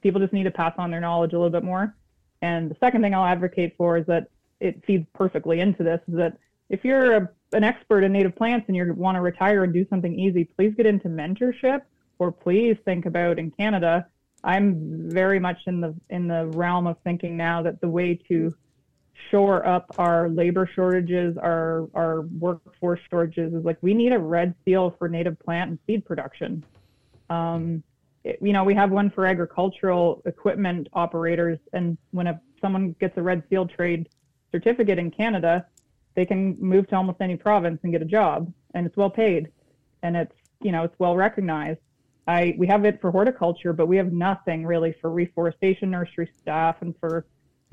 people just need to pass on their knowledge a little bit more. And the second thing I'll advocate for is that it feeds perfectly into this is that if you're a, an expert in native plants and you want to retire and do something easy, please get into mentorship or please think about in Canada. I'm very much in the in the realm of thinking now that the way to shore up our labor shortages, our our workforce shortages is like we need a red seal for native plant and seed production. Um, it- you know, we have one for agricultural equipment operators, and when a, someone gets a red seal trade certificate in Canada, they can move to almost any province and get a job, and it's well paid, and it's you know it's well recognized. I we have it for horticulture, but we have nothing really for reforestation nursery staff and for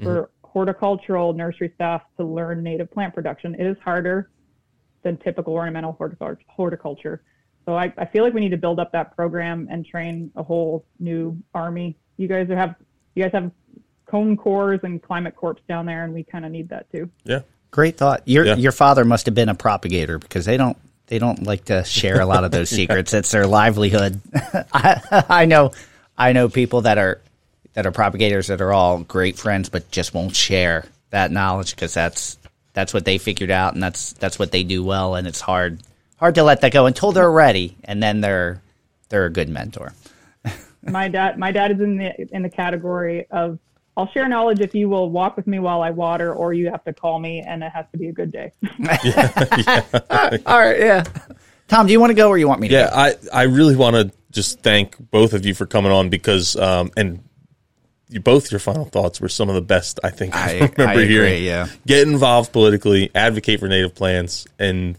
for horticultural nursery staff to learn native plant production. It is harder than typical ornamental horticulture. So I, I feel like we need to build up that program and train a whole new army. You guys have you guys have cone cores and climate corps down there, and we kind of need that too. Yeah. Great thought. Your Yeah. your father must have been a propagator because they don't they don't like to share a lot of those secrets. It's their livelihood. I, I know I know people that are that are propagators that are all great friends, but just won't share that knowledge because that's that's what they figured out, and that's that's what they do well, and it's hard hard to let that go until they're ready, and then they're they're a good mentor. my dad my dad is in the in the category of I'll share knowledge if you will walk with me while I water, or you have to call me, and it has to be a good day. All right, yeah. Tom, do you want to go, or you want me to? Yeah, go? I, I really want to just thank both of you for coming on because um, and you, both your final thoughts were some of the best I think I, I- remember I agree, hearing. yeah. Get involved politically, advocate for native plants, and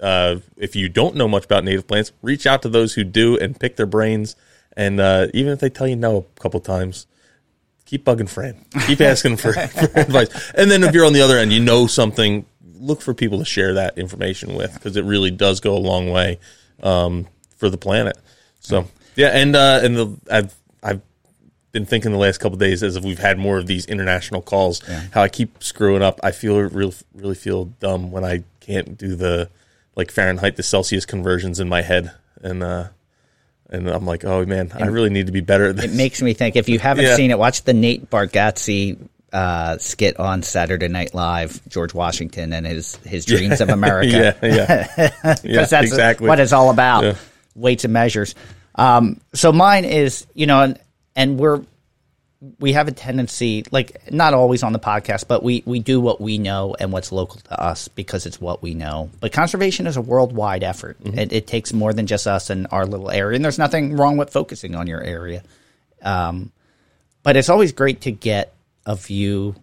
uh, if you don't know much about native plants, reach out to those who do and pick their brains. And uh, even if they tell you no a couple times, keep bugging Fran. Keep asking for, for advice. And then if you're on the other end, you know something, look for people to share that information with because it really does go a long way um, for the planet. So yeah, and uh, and the I've been thinking the last couple of days as if we've had more of these international calls, how I keep screwing up. I feel real really feel dumb when I can't do the like Fahrenheit to Celsius conversions in my head, and uh, and I'm like, oh man, I really need to be better at this. It makes me think. If you haven't Yeah. seen it, watch the Nate Bargatze uh, skit on Saturday Night Live. George Washington and his his dreams of America. yeah, yeah, yeah, that's exactly what it's all about Yeah. weights and measures um, so mine is you know and, we're we have a tendency like not always on the podcast but we we do what we know and what's local to us because it's what we know. But conservation is a worldwide effort. It, it takes more than just us and our little area. And there's nothing wrong with focusing on your area. Um, but it's always great to get a view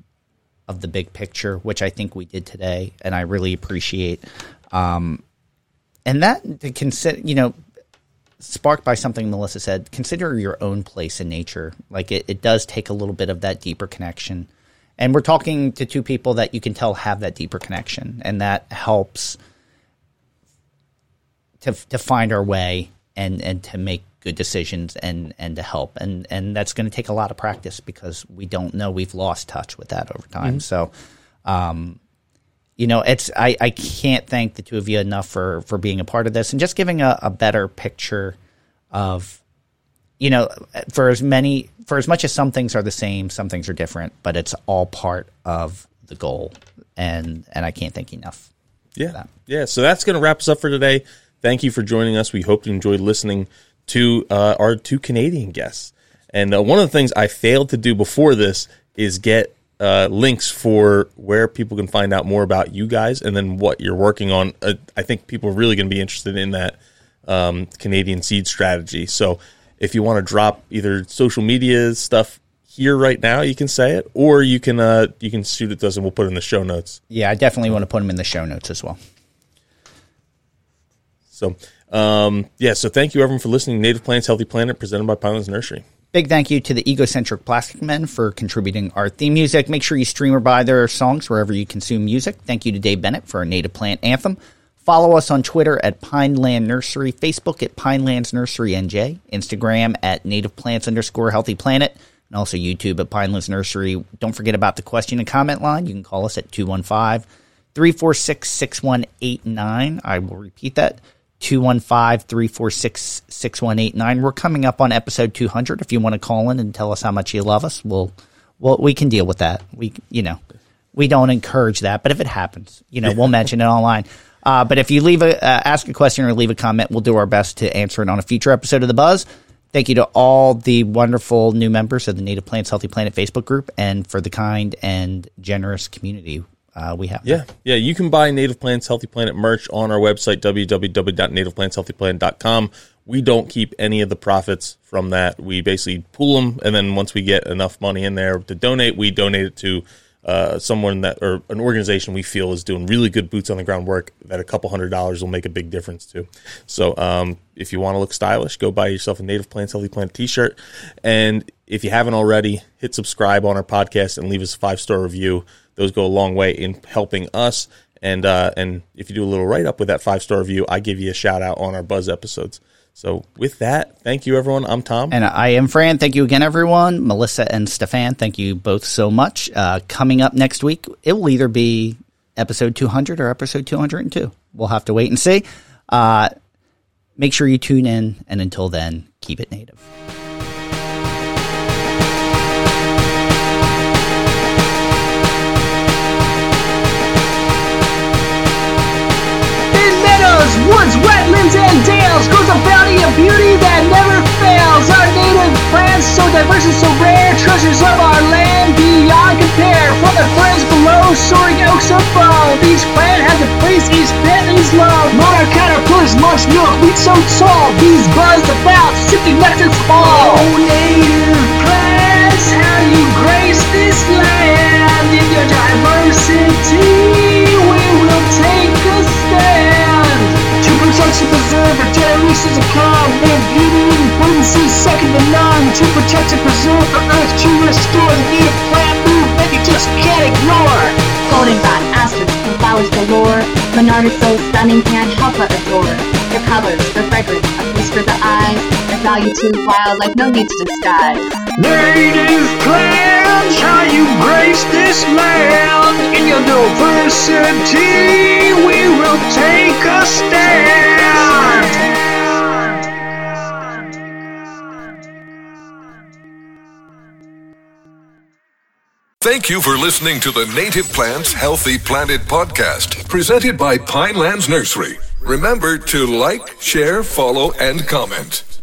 of the big picture, which I think we did today, and I really appreciate. Um, and that to consider, you know, sparked by something Melissa said, consider your own place in nature. Like it, it does take a little bit of that deeper connection. And we're talking to two people that you can tell have that deeper connection, and that helps to to find our way and and to make good decisions and and to help and and that's going to take a lot of practice because we don't know we've lost touch with that over time so um you know it's I, I can't thank the two of you enough for for being a part of this and just giving a, a better picture of you know for as many for as much as some things are the same some things are different but it's all part of the goal and and i can't thank you enough Yeah. Yeah. So that's going to wrap us up for today. Thank you for joining us. We hope you enjoyed listening to uh, our two Canadian guests. And uh, one of the things I failed to do before this is get uh, links for where people can find out more about you guys and then what you're working on. Uh, I think people are really going to be interested in that um, Canadian seed strategy. So if you want to drop either social media stuff here right now, you can say it, or you can uh, you can shoot it to us and we'll put it in the show notes. yeah i definitely want to put them in the show notes as well So, um, yeah, so thank you everyone for listening Native Plants Healthy Planet presented by Pinelands Nursery. Big thank you to the Egocentric Plastic Men for contributing our theme music. Make sure you stream or buy their songs wherever you consume music. Thank you to Dave Bennett for our native plant anthem. Follow us on Twitter at Pineland Nursery, Facebook at Pinelands Nursery NJ, Instagram at Native Plants underscore Healthy Planet, and also YouTube at Pinelands Nursery. Don't forget about the question and comment line. You can call us at 215 346 6189. I will repeat that 215 346 6189. We're coming up on episode 200. If you want to call in and tell us how much you love us, we'll, well, we can deal with that. We, you know, we don't encourage that, but if it happens, you know, we'll mention it online. Uh, but if you leave a, uh, ask a question or leave a comment, we'll do our best to answer it on a future episode of The Buzz. Thank you to all the wonderful new members of the Native Plants Healthy Planet Facebook group and for the kind and generous community uh, we have. Yeah, yeah, you can buy Native Plants Healthy Planet merch on our website, www.nativeplantshealthyplanet.com. We don't keep any of the profits from that. We basically pool them, and then once we get enough money in there to donate, we donate it to uh, someone that or an organization we feel is doing really good boots on the ground work that a couple hundred dollars will make a big difference to. So um, if you want to look stylish, go buy yourself a Native Plants Healthy Planet t-shirt. And if you haven't already, hit subscribe on our podcast and leave us a five star review. Those go a long way in helping us. And uh, and if you do a little write up with that five star review, I give you a shout out on our Buzz episodes. So with that, thank you everyone. I'm Tom. And I am Fran. Thank you again, everyone. Melissa and Stefan, thank you both so much. Uh, coming up next week, it will either be episode 200 or episode 202. We'll have to wait and see. Uh, make sure you tune in, and until then, keep it native. Trails grows a bounty of beauty that never fails. Our native plants, so diverse and so rare, treasures of our land beyond compare. From the threads below, soaring oaks above, each plant has a place, each plant is love. Monarch caterpillars launch milkweed so tall, bees buzz about, sipping nectar from all. Oh, native plants, how you grace this land in your diversity. We will take to protect and preserve our generations to come. Their beauty and potency second to none. To protect and preserve the earth to restore the native plant movement you just can't ignore. Goldenrod, asters, and flowers galore. Monarch is so stunning, can't help but adore. Their colors, their fragrance, a feast for the eyes. Their value to wildlife, no need to disguise. Native how you grace this land. In your diversity, we will take a stand. Thank you for listening to the Native Plants Healthy Planet podcast, presented by Pinelands Nursery. Remember to like, share, follow, and comment.